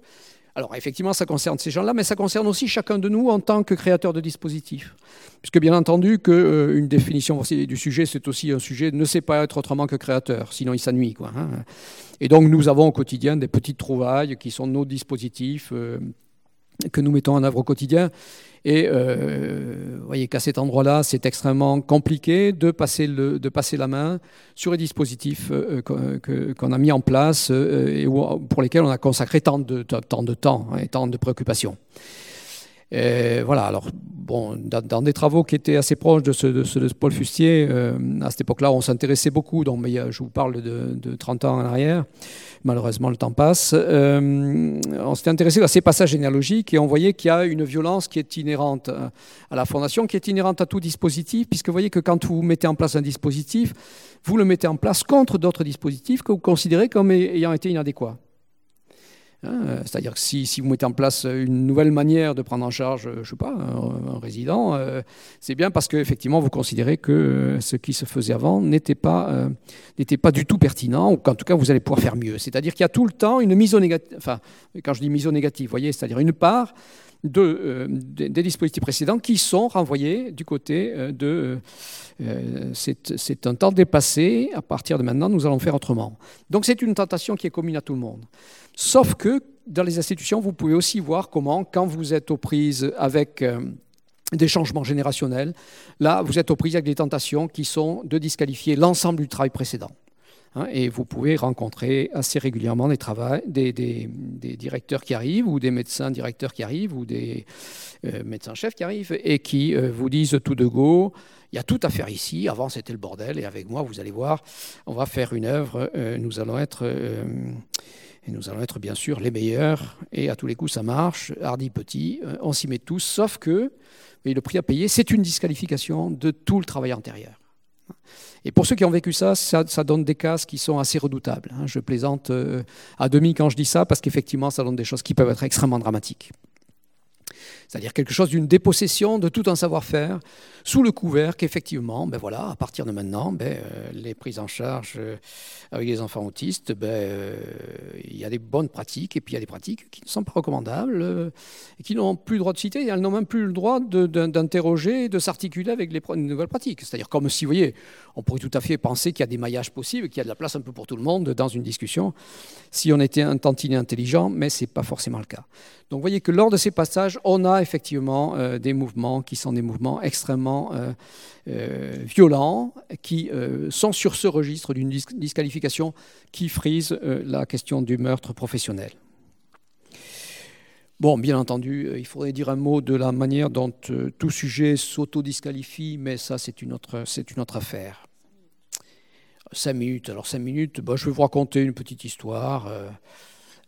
Alors effectivement, ça concerne ces gens-là, mais ça concerne aussi chacun de nous en tant que créateur de dispositifs. Puisque bien entendu qu'une euh, définition du sujet, c'est aussi un sujet ne sait pas être autrement que créateur, sinon il s'ennuie. Hein. Et donc nous avons au quotidien des petites trouvailles qui sont nos dispositifs euh, que nous mettons en œuvre au quotidien et euh, vous voyez qu'à cet endroit-là, c'est extrêmement compliqué de passer, le, de passer la main sur les dispositifs euh, qu'on a mis en place euh, et pour lesquels on a consacré tant de, tant de temps et tant de préoccupations. Et voilà, alors, bon, dans, des travaux qui étaient assez proches de ce de, Paul Fustier, euh, à cette époque-là, on s'intéressait beaucoup, donc, mais je vous parle de, de, 30 ans en arrière, malheureusement le temps passe, euh, on s'était intéressé à ces passages généalogiques et on voyait qu'il y a une violence qui est inhérente à la fondation, qui est inhérente à tout dispositif, puisque vous voyez que quand vous mettez en place un dispositif, vous le mettez en place contre d'autres dispositifs que vous considérez comme ayant été inadéquats. Hein, c'est-à-dire que si, vous mettez en place une nouvelle manière de prendre en charge, je sais pas, un, résident, euh, c'est bien parce qu'effectivement vous considérez que euh, ce qui se faisait avant n'était pas, euh, n'était pas du tout pertinent, ou qu'en tout cas vous allez pouvoir faire mieux. C'est-à-dire qu'il y a tout le temps une mise au négatif, enfin, quand je dis mise au négatif, vous voyez, c'est-à-dire une part de, des dispositifs précédents qui sont renvoyés du côté de c'est un temps dépassé, à partir de maintenant nous allons faire autrement. Donc c'est une tentation qui est commune à tout le monde. Sauf que dans les institutions, vous pouvez aussi voir comment, quand vous êtes aux prises avec euh, des changements générationnels, là, vous êtes aux prises avec des tentations qui sont de disqualifier l'ensemble du travail précédent. Hein, et vous pouvez rencontrer assez régulièrement des, des, directeurs qui arrivent, ou des médecins directeurs qui arrivent, ou des euh, médecins-chefs qui arrivent, et qui euh, vous disent tout de go, il y a tout à faire ici, avant c'était le bordel, et avec moi, vous allez voir, on va faire une œuvre, nous allons être nous allons être bien sûr les meilleurs, et à tous les coups ça marche, hardi petit, euh, on s'y met tous, sauf que le prix à payer, c'est une disqualification de tout le travail antérieur. Et pour ceux qui ont vécu ça, ça, donne des cas qui sont assez redoutables. Hein. Je plaisante euh, à demi quand je dis ça, parce qu'effectivement, ça donne des choses qui peuvent être extrêmement dramatiques c'est-à-dire quelque chose d'une dépossession de tout un savoir-faire, sous le couvert qu'effectivement, ben voilà, à partir de maintenant, ben, euh, les prises en charge euh, avec les enfants autistes, ben, euh, il y a des bonnes pratiques, et puis il y a des pratiques qui ne sont pas recommandables, et qui n'ont plus le droit de citer, elles n'ont même plus le droit d'interroger, de, s'articuler avec les, nouvelles pratiques. C'est-à-dire comme si, vous voyez, on pourrait tout à fait penser qu'il y a des maillages possibles, qu'il y a de la place un peu pour tout le monde dans une discussion, si on était un tantinet intelligent, mais ce n'est pas forcément le cas. Donc vous voyez que lors de ces passages, a effectivement euh, des mouvements qui sont des mouvements extrêmement euh, euh, violents, qui sont sur ce registre d'une disqualification qui frise la question du meurtre professionnel. Bon, bien entendu, il faudrait dire un mot de la manière dont tout sujet s'auto-disqualifie, mais ça, c'est une, autre, affaire. Cinq minutes. Alors, cinq minutes, bah, je vais vous raconter une petite histoire.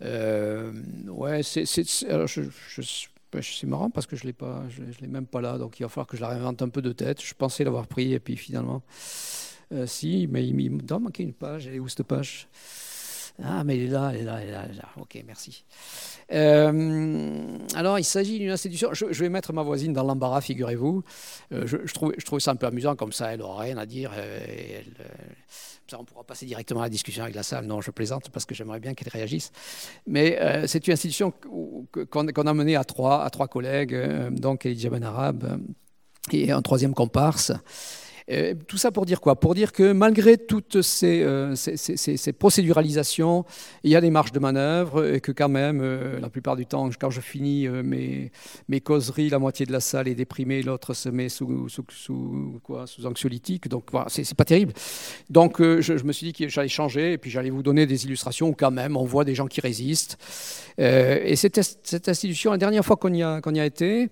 ouais, c'est, c'est marrant parce que je ne l'ai, pas, je, l'ai même pas là, donc il va falloir que je la réinvente un peu de tête. Je pensais l'avoir pris et puis finalement, euh, si, mais il, il doit manquer une page. Elle est où cette page? Ah, mais il est là, il est là, il est là. Ok, merci. Euh, alors, il s'agit d'une institution. Je, vais mettre ma voisine dans l'embarras, figurez-vous. Euh, je, trouve, je trouve ça un peu amusant, comme ça, elle n'aura rien à dire. elle, ça, on pourra passer directement à la discussion avec la salle. Non, je plaisante parce que j'aimerais bien qu'elle réagisse. Mais euh, c'est une institution qu'on a menée à trois, à trois collègues, euh, donc Elijah Ben Arab euh, et un troisième comparse. Euh, tout ça pour dire quoi? Pour dire que malgré toutes euh, ces, procéduralisations, il y a des marges de manœuvre et que quand même, euh, la plupart du temps, quand je finis mes, causeries, la moitié de la salle est déprimée, l'autre se met sous, quoi, sous anxiolytique. Donc voilà, c'est pas terrible. Donc je, me suis dit que j'allais changer et puis j'allais vous donner des illustrations où quand même on voit des gens qui résistent. et cette, cette institution, la dernière fois qu'on y, a été,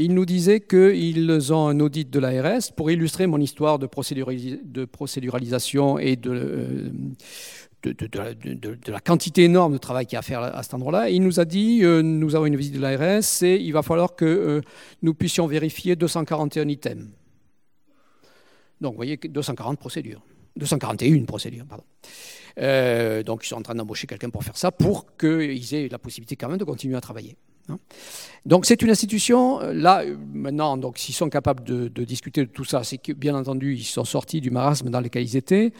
il nous disait qu'ils ont un audit de l'ARS pour illustrer mon histoire de, procéduralisation et de, euh, de, la quantité énorme de travail qu'il y a à faire à cet endroit-là. Il nous a dit, euh, nous avons une visite de l'ARS, et il va falloir que euh, nous puissions vérifier 241 items. Donc, vous voyez, 240 procédures. 241 procédures, donc, ils sont en train d'embaucher quelqu'un pour faire ça, pour qu'ils aient la possibilité quand même de continuer à travailler. Hein. Donc, c'est une institution, là, maintenant, donc, s'ils sont capables de, discuter de tout ça, c'est que, bien entendu, ils sont sortis du marasme dans lequel ils étaient.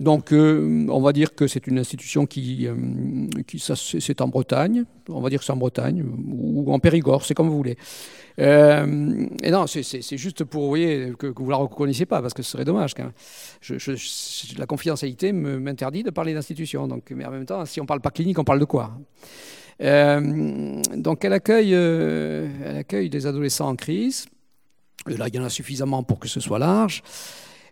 Donc, euh, on va dire que c'est une institution qui, euh, qui c'est en Bretagne, on va dire que c'est en Bretagne, ou en Périgord, c'est comme vous voulez. Euh, et non, c'est juste pour, vous voyez, que, vous ne la reconnaissez pas, parce que ce serait dommage. Quand la confidentialité m'interdit de parler d'institution, donc, mais en même temps, si on ne parle pas clinique, on parle de quoi? Donc, elle accueille, elle accueille des adolescents en crise. Et là, il y en a suffisamment pour que ce soit large.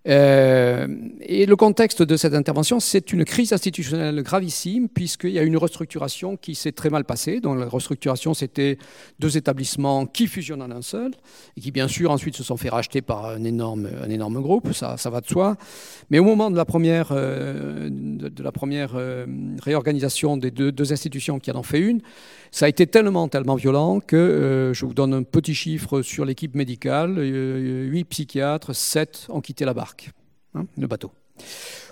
Euh, et le contexte de cette intervention, c'est une crise institutionnelle gravissime, puisqu'il y a une restructuration qui s'est très mal passée. Donc la restructuration, c'était deux établissements qui fusionnent en un seul, et qui bien sûr ensuite se sont fait racheter par un énorme, un énorme groupe, ça, ça va de soi. Mais au moment de la première, euh, de, la première euh, réorganisation des deux, deux institutions qui en ont fait une, ça a été tellement, tellement violent que euh, je vous donne un petit chiffre sur l'équipe médicale. Euh, huit psychiatres, sept ont quitté la barque, hein, le bateau.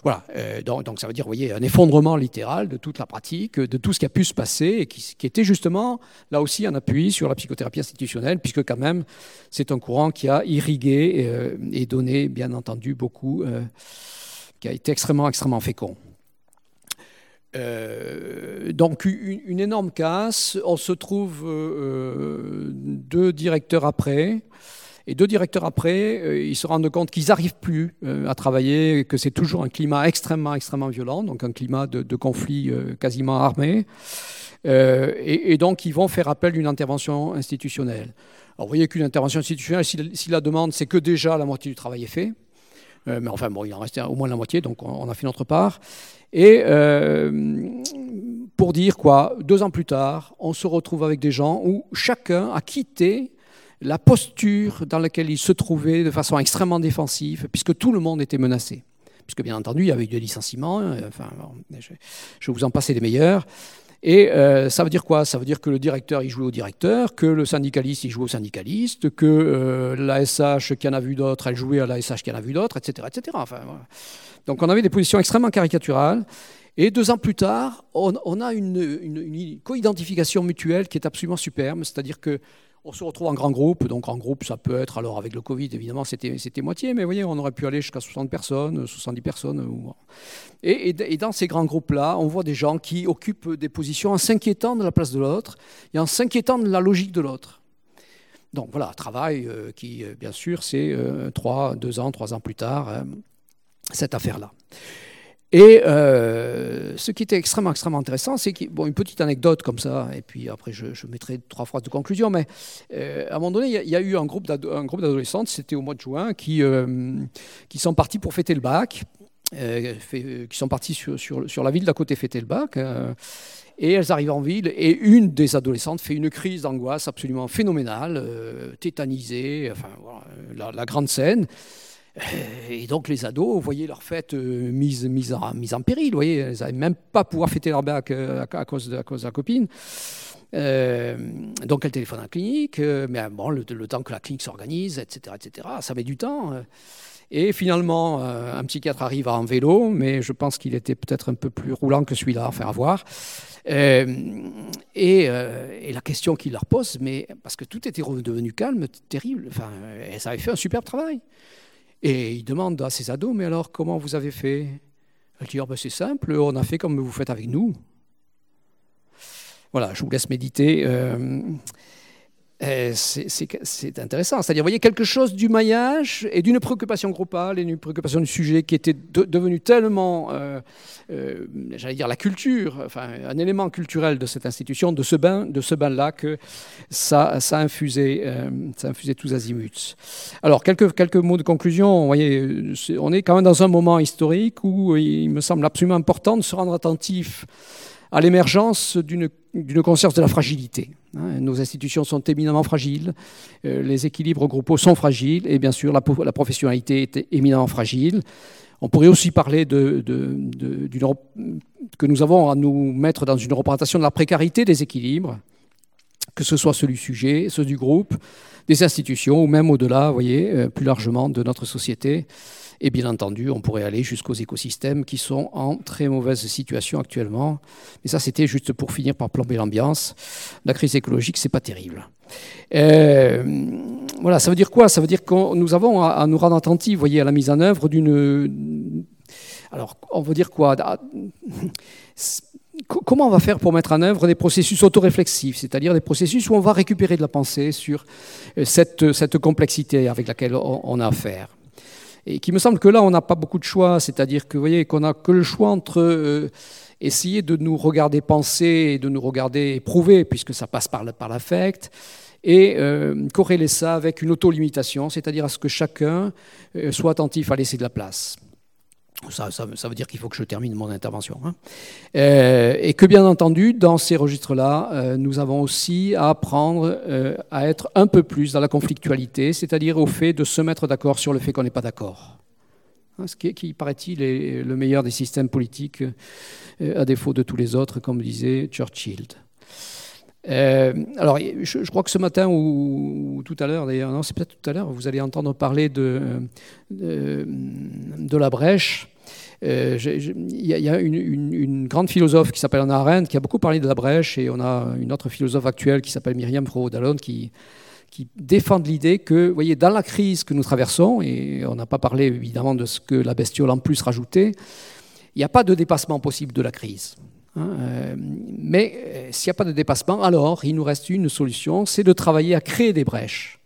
Voilà, euh, donc, ça veut dire, vous voyez, un effondrement littéral de toute la pratique, de tout ce qui a pu se passer, et qui, était justement, là aussi, un appui sur la psychothérapie institutionnelle, puisque quand même, c'est un courant qui a irrigué et, donné, bien entendu, beaucoup, qui a été extrêmement, extrêmement fécond. Euh, donc une, énorme casse. On se trouve euh, deux directeurs après. Et deux directeurs après, euh, ils se rendent compte qu'ils n'arrivent plus à travailler, que c'est toujours un climat extrêmement, extrêmement violent, donc un climat de, conflit quasiment armé. Et, donc ils vont faire appel à une intervention institutionnelle. Alors vous voyez qu'une intervention institutionnelle, si, la demande, c'est que déjà la moitié du travail est fait. Mais enfin, bon, il en restait au moins la moitié, donc on a fait notre part. Et euh, pour dire quoi, deux ans plus tard, on se retrouve avec des gens où chacun a quitté la posture dans laquelle il se trouvait de façon extrêmement défensive, puisque tout le monde était menacé. Puisque bien entendu, il y avait eu des licenciements, euh, enfin, je, je vous en passer des meilleurs. Et euh, ça veut dire quoi? Ça veut dire que le directeur, il jouait au directeur, que le syndicaliste, il jouait au syndicaliste, que euh, l'ASH qui en a vu d'autres, elle jouait à l'ASH qui en a vu d'autres, etc. etc. Enfin, Donc on avait des positions extrêmement caricaturales. Et deux ans plus tard, on, a une, une co-identification mutuelle qui est absolument superbe, c'est-à-dire que on se retrouve en grand groupe, donc en groupe ça peut être, alors avec le Covid évidemment c'était, moitié, mais vous voyez on aurait pu aller jusqu'à 60 personnes, 70 personnes. Et, dans ces grands groupes-là, on voit des gens qui occupent des positions en s'inquiétant de la place de l'autre et en s'inquiétant de la logique de l'autre. Donc voilà, travail euh, qui euh, bien sûr c'est euh, trois, deux ans, trois ans plus tard, cette affaire-là. Et euh, ce qui était extrêmement, extrêmement intéressant, c'est qu'il, bon, une petite anecdote comme ça, et puis après je, mettrai trois phrases de conclusion, mais euh, à un moment donné, il y, a eu un groupe, d'adolescentes, c'était au mois de juin, qui, euh, sont partis pour fêter le bac, qui sont partis sur, sur, la ville d'à côté fêter le bac. et elles arrivent en ville et une des adolescentes fait une crise d'angoisse absolument phénoménale, tétanisée, enfin voilà, la grande scène. Euh, et donc les ados, voyez leur fête euh, mise, mise, en, mise en péril, voyez, elles n'avaient même pas pouvoir fêter leur bac euh, à, cause de, à cause de la copine. donc elle téléphone à la clinique, mais bon, le, temps que la clinique s'organise, etc., etc., ça met du temps. Et finalement, un psychiatre arrive en vélo, mais je pense qu'il était peut-être un peu plus roulant que celui-là, à voir. et, et, la question qu'il leur pose, mais parce que tout était redevenu calme, terrible, enfin, elles avaient fait un superbe travail. Et il demande à ses ados, mais alors comment vous avez fait? Elle dit, oh, ben, c'est simple, on a fait comme vous faites avec nous. Voilà, je vous laisse méditer. Euh, c'est intéressant. C'est-à-dire, vous voyez, quelque chose du maillage et d'une préoccupation groupale et d'une préoccupation du sujet qui était devenu tellement, euh, euh, j'allais dire, la culture, enfin, un élément culturel de cette institution, de ce bain, de ce bain-là, que ça, ça infusait, ça infusait tous azimuts. Alors, quelques, quelques mots de conclusion. Vous voyez, on est quand même dans un moment historique où il me semble absolument important de se rendre attentif à l'émergence d'une conscience de la fragilité. Hein. Nos institutions sont éminemment fragiles, euh, les équilibres groupaux sont fragiles, et bien sûr la, professionnalité est éminemment fragile. On pourrait aussi parler de, que nous avons à nous mettre dans une représentation de la précarité des équilibres, que ce soit ceux du sujet, ceux du groupe, des institutions, ou même au-delà, voyez, euh, plus largement de notre société. Et bien entendu, on pourrait aller jusqu'aux écosystèmes qui sont en très mauvaise situation actuellement. Mais ça, c'était juste pour finir par plomber l'ambiance. La crise écologique, c'est pas terrible. Euh, voilà, ça veut dire quoi? Ça veut dire que nous avons à, nous rendre attentifs, voyez, à la mise en œuvre d'une. Alors, on veut dire quoi? Comment on va faire pour mettre en œuvre des processus autoréflexifs, c'est-à-dire des processus où on va récupérer de la pensée sur euh, cette, cette complexité avec laquelle on a affaire? Et qui me semble que là, on n'a pas beaucoup de choix, c'est-à-dire que vous voyez qu'on n'a que le choix entre euh, essayer de nous regarder penser et de nous regarder éprouver, puisque ça passe par, l'affect, et euh, corréler ça avec une auto-limitation, c'est-à-dire à ce que chacun euh, soit attentif à laisser de la place. Ça, ça, veut dire qu'il faut que je termine mon intervention. Hein. Euh, et que bien entendu, dans ces registres-là, euh, nous avons aussi à apprendre euh, à être un peu plus dans la conflictualité, c'est-à-dire au fait de se mettre d'accord sur le fait qu'on n'est pas d'accord. Hein, ce qui, qui paraît-il, est le meilleur des systèmes politiques, à défaut de tous les autres, comme disait Churchill. Alors, je, crois que ce matin ou, tout à l'heure, d'ailleurs, non, c'est peut-être tout à l'heure, vous allez entendre parler de, la brèche. Euh, il y a une, grande philosophe qui s'appelle Anna Arendt qui a beaucoup parlé de la brèche et on a une autre philosophe actuelle qui s'appelle Myriam Fro-Dallon qui, qui défendent l'idée que, vous voyez, dans la crise que nous traversons, et on n'a pas parlé évidemment de ce que la bestiole en plus rajoutait, il n'y a pas de dépassement possible de la crise. Hein, euh, mais euh, s'il n'y a pas de dépassement, alors il nous reste une solution, c'est de travailler à créer des brèches.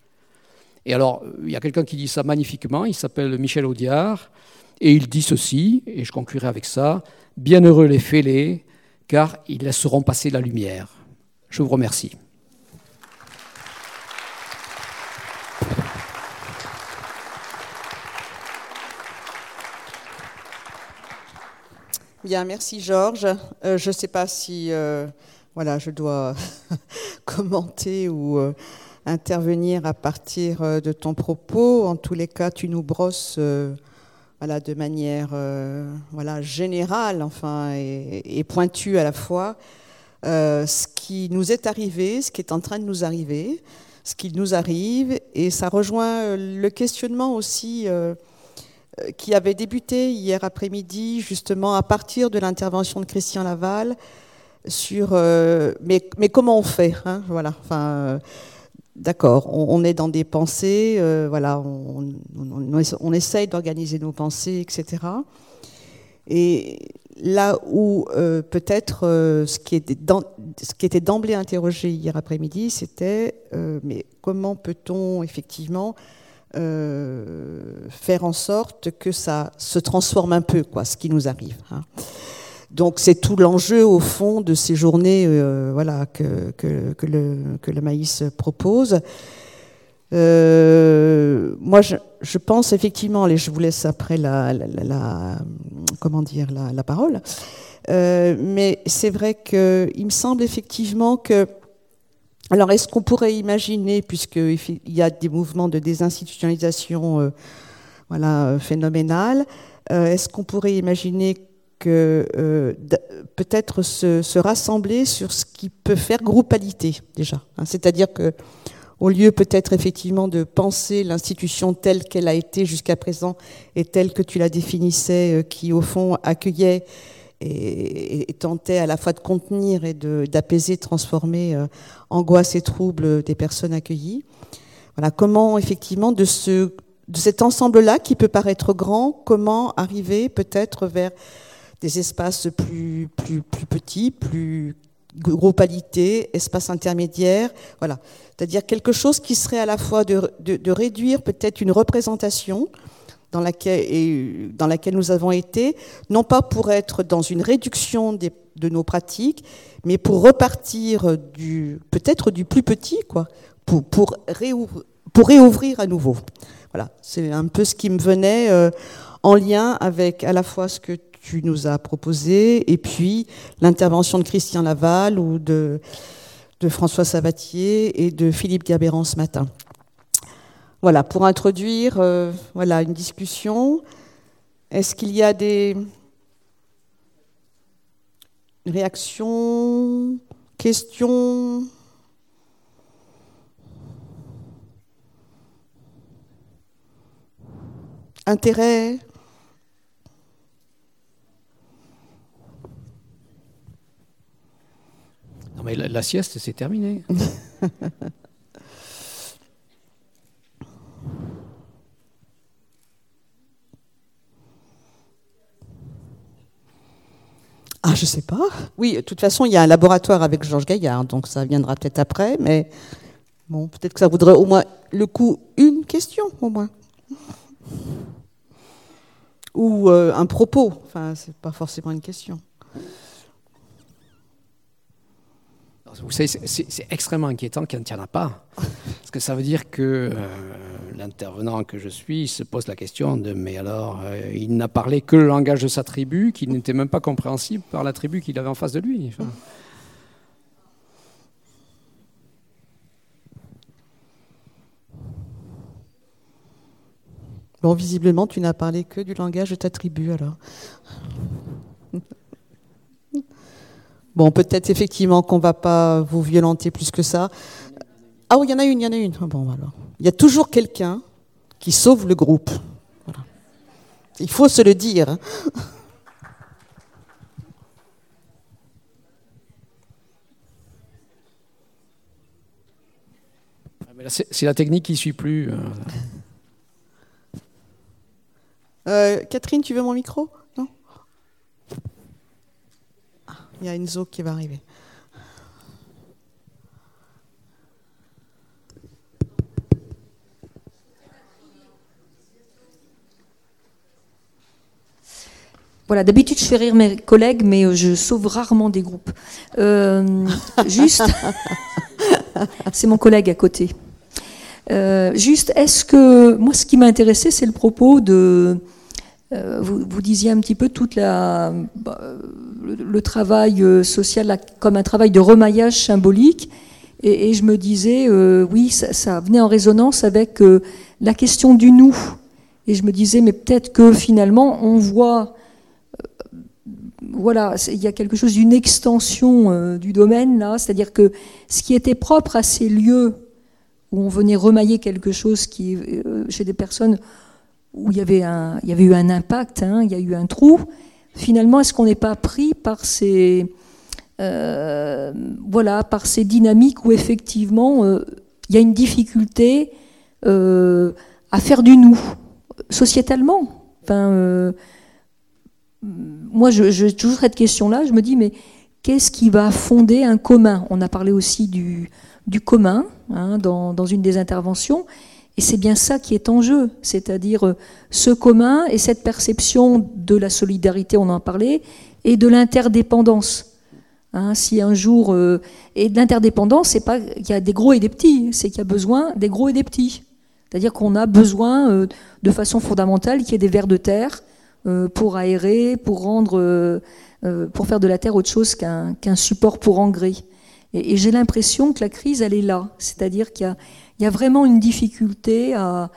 Et alors, il y a quelqu'un qui dit ça magnifiquement, il s'appelle Michel Audiard, et il dit ceci, et je conclurai avec ça, Bienheureux les fêlés, car ils laisseront passer la lumière. Je vous remercie. Bien, merci Georges. Euh, je ne sais pas si euh, voilà, je dois <laughs> commenter ou euh, intervenir à partir de ton propos. En tous les cas, tu nous brosses voilà, de manière voilà, générale enfin, et, pointue à la fois, ce qui nous est arrivé, ce qui est en train de nous arriver, ce qui nous arrive, et ça rejoint le questionnement aussi qui avait débuté hier après-midi, justement à partir de l'intervention de Christian Laval, sur mais, mais, comment on fait hein, voilà, enfin, D'accord, on, est dans des pensées, euh, voilà, on, essaye d'organiser nos pensées, etc. Et là où euh, peut-être euh, ce, ce qui était d'emblée interrogé hier après-midi, c'était mais comment peut-on effectivement faire en sorte que ça se transforme un peu, quoi, ce qui nous arrive. Hein. Donc c'est tout l'enjeu au fond de ces journées euh, voilà, que, que, le, que, le, maïs propose. Euh, moi, je, je, pense effectivement, et je vous laisse après la, la, comment dire, la, parole, euh, mais c'est vrai qu'il me semble effectivement que alors, est-ce qu'on pourrait imaginer, puisqu'il y a des mouvements de désinstitutionnalisation voilà, phénoménal, est-ce qu'on pourrait imaginer que euh, peut-être se, rassembler sur ce qui peut faire groupalité déjà. Hein? C'est-à-dire que au lieu peut-être effectivement de penser l'institution telle qu'elle a été jusqu'à présent et telle que tu la définissais, euh, qui au fond accueillait et, tentait à la fois de contenir et d'apaiser, de, transformer euh, angoisse et trouble des personnes accueillies. Voilà, comment effectivement de ce de cet ensemble-là qui peut paraître grand, comment arriver peut-être vers des espaces plus, plus, plus petits, plus groupalité, espaces intermédiaires, voilà. C'est-à-dire quelque chose qui serait à la fois de, de, réduire peut-être une représentation dans laquelle, dans laquelle nous avons été, non pas pour être dans une réduction des, de nos pratiques, mais pour repartir du peut-être du plus petit, quoi, pour, réouvrir, à nouveau. Voilà, c'est un peu ce qui me venait euh, en lien avec à la fois ce que tu nous as proposé, et puis l'intervention de Christian Laval ou de, de François Savatier et de Philippe Gabéran ce matin. Voilà, pour introduire euh, voilà, une discussion Est-ce qu'il y a des réactions, questions? Intérêt? Non mais la, la sieste, c'est terminé. <laughs> Ah, je sais pas. Oui, de toute façon, il y a un laboratoire avec Georges Gaillard, donc ça viendra peut-être après, mais bon, peut-être que ça voudrait au moins le coup une question, au moins. Ou euh, un propos. Enfin, c'est pas forcément une question. Vous savez, c'est extrêmement inquiétant qu'il n'y en a pas. <laughs> Parce que ça veut dire que euh, l'intervenant que je suis se pose la question de mais alors, euh, il n'a parlé que le langage de sa tribu, qui n'était même pas compréhensible par la tribu qu'il avait en face de lui. Bon, visiblement, tu n'as parlé que du langage de ta tribu alors. Bon, peut-être effectivement qu'on va pas vous violenter plus que ça. Ah oui, il y en a une, il y en a une. Ah bon, alors. Il y a toujours quelqu'un qui sauve le groupe. Il faut se le dire. Hein. Ah, c'est la technique qui ne suit plus. Euh. Euh, Catherine, tu veux mon micro? Il y a Enzo qui va arriver. Voilà, d'habitude je fais rire mes collègues, mais euh, je sauve rarement des groupes. Euh, <laughs> juste, c'est mon collègue à côté. Euh, juste, est-ce que moi, ce qui m'a intéressé, c'est le propos de euh, vous, disiez un petit peu toute la, bah, le, travail social comme un travail de remaillage symbolique. Et, je me disais, oui, ça, venait en résonance avec la question du nous. Et je me disais, mais peut-être que finalement, on voit, voilà, il y a quelque chose d'une extension du domaine là, c'est-à-dire que ce qui était propre à ces lieux où on venait remailler quelque chose qui, chez des personnes où il y avait, eu un impact, hein, il y a eu un trou, finalement, est-ce qu'on n'est pas pris par ces, euh, voilà, par ces dynamiques où effectivement euh, il y a une difficulté euh, à faire du nous, sociétalement Moi, j'ai toujours cette question-là, je me dis, mais qu'est-ce qui va fonder un commun? On a parlé aussi du, du commun hein, dans, dans une des interventions. Et c'est bien ça qui est en jeu, c'est-à-dire euh, ce commun et cette perception de la solidarité, on en parlait, et de l'interdépendance. Hein, si un jour euh, et de l'interdépendance, c'est pas qu'il y a des gros et des petits, c'est qu'il y a besoin des gros et des petits. C'est-à-dire qu'on a besoin euh, de façon fondamentale qu'il y ait des vers de terre pour aérer, pour rendre, pour faire de la terre autre chose qu'un support pour engrais. Et, j'ai l'impression que la crise, elle est là, c'est-à-dire qu'il y a vraiment une difficulté à,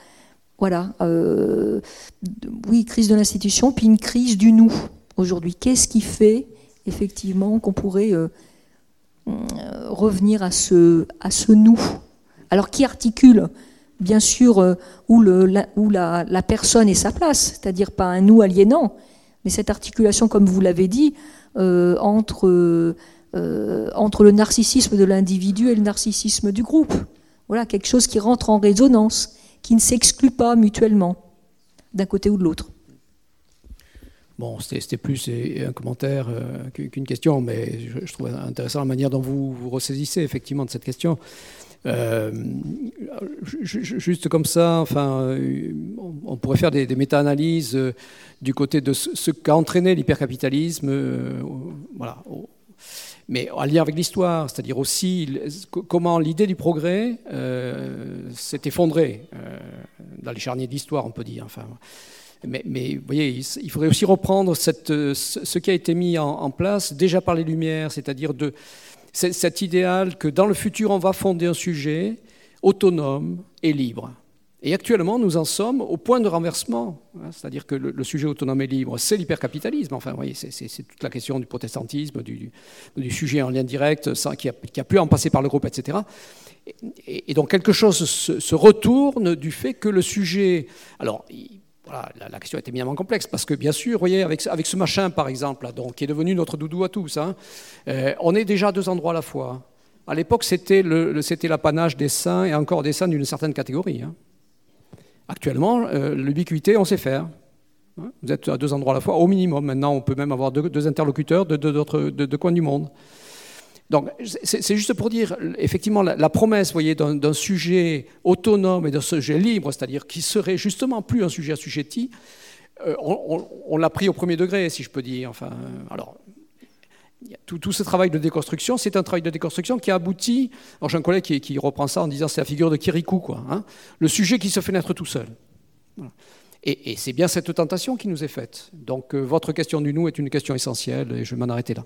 voilà, euh, oui, crise de l'institution, puis une crise du nous aujourd'hui. Qu'est-ce qui fait effectivement qu'on pourrait euh, euh, revenir à ce, à ce nous? Alors qui articule? Bien sûr la, où la, personne est sa place, c'est-à-dire pas un nous aliénant, mais cette articulation, comme vous l'avez dit, entre, entre le narcissisme de l'individu et le narcissisme du groupe. Voilà, quelque chose qui rentre en résonance, qui ne s'exclut pas mutuellement, d'un côté ou de l'autre. Bon, c'était plus un commentaire euh, qu'une question, mais je, trouve intéressant la manière dont vous vous ressaisissez effectivement de cette question. Euh, juste comme ça, enfin, euh, on, pourrait faire des, méta-analyses du côté de ce, qu'a entraîné l'hypercapitalisme, voilà, mais en lien avec l'histoire, c'est-à-dire aussi comment l'idée du progrès s'est effondrée dans les charniers de l'histoire, on peut dire. Enfin, mais, vous voyez, il faudrait aussi reprendre cette, ce qui a été mis en, place déjà par les Lumières, c'est-à-dire de cet idéal que dans le futur, on va fonder un sujet autonome et libre. Et actuellement, nous en sommes au point de renversement. Hein, c'est-à-dire que le, sujet autonome et libre, c'est l'hypercapitalisme. Enfin, vous voyez, c'est toute la question du protestantisme, du, sujet en lien direct, qui, a, pu en passer par le groupe, etc. Et, donc quelque chose se, retourne du fait que le sujet... Alors, la, question est éminemment complexe, parce que bien sûr, voyez, avec, avec ce machin, par exemple, donc, qui est devenu notre doudou à tous, hein, euh, on est déjà à deux endroits à la fois. À l'époque, c'était l'apanage des saints, et encore des saints d'une certaine catégorie. Hein. Actuellement, euh, l'ubiquité, on sait faire. Hein. Vous êtes à deux endroits à la fois, au minimum. Maintenant, on peut même avoir deux, interlocuteurs de deux coins du monde. Donc, c'est juste pour dire, effectivement, la, promesse, voyez, d'un sujet autonome et d'un sujet libre, c'est-à-dire qui serait justement plus un sujet assujetti, euh, on, l'a pris au premier degré, si je peux dire. Enfin, alors, tout, ce travail de déconstruction, c'est un travail de déconstruction qui a abouti. Alors j'ai un collègue qui, reprend ça en disant c'est la figure de Kirikou, quoi. Hein, le sujet qui se fait naître tout seul. Et, c'est bien cette tentation qui nous est faite. Donc euh, votre question du nous est une question essentielle et je vais m'en arrêter là.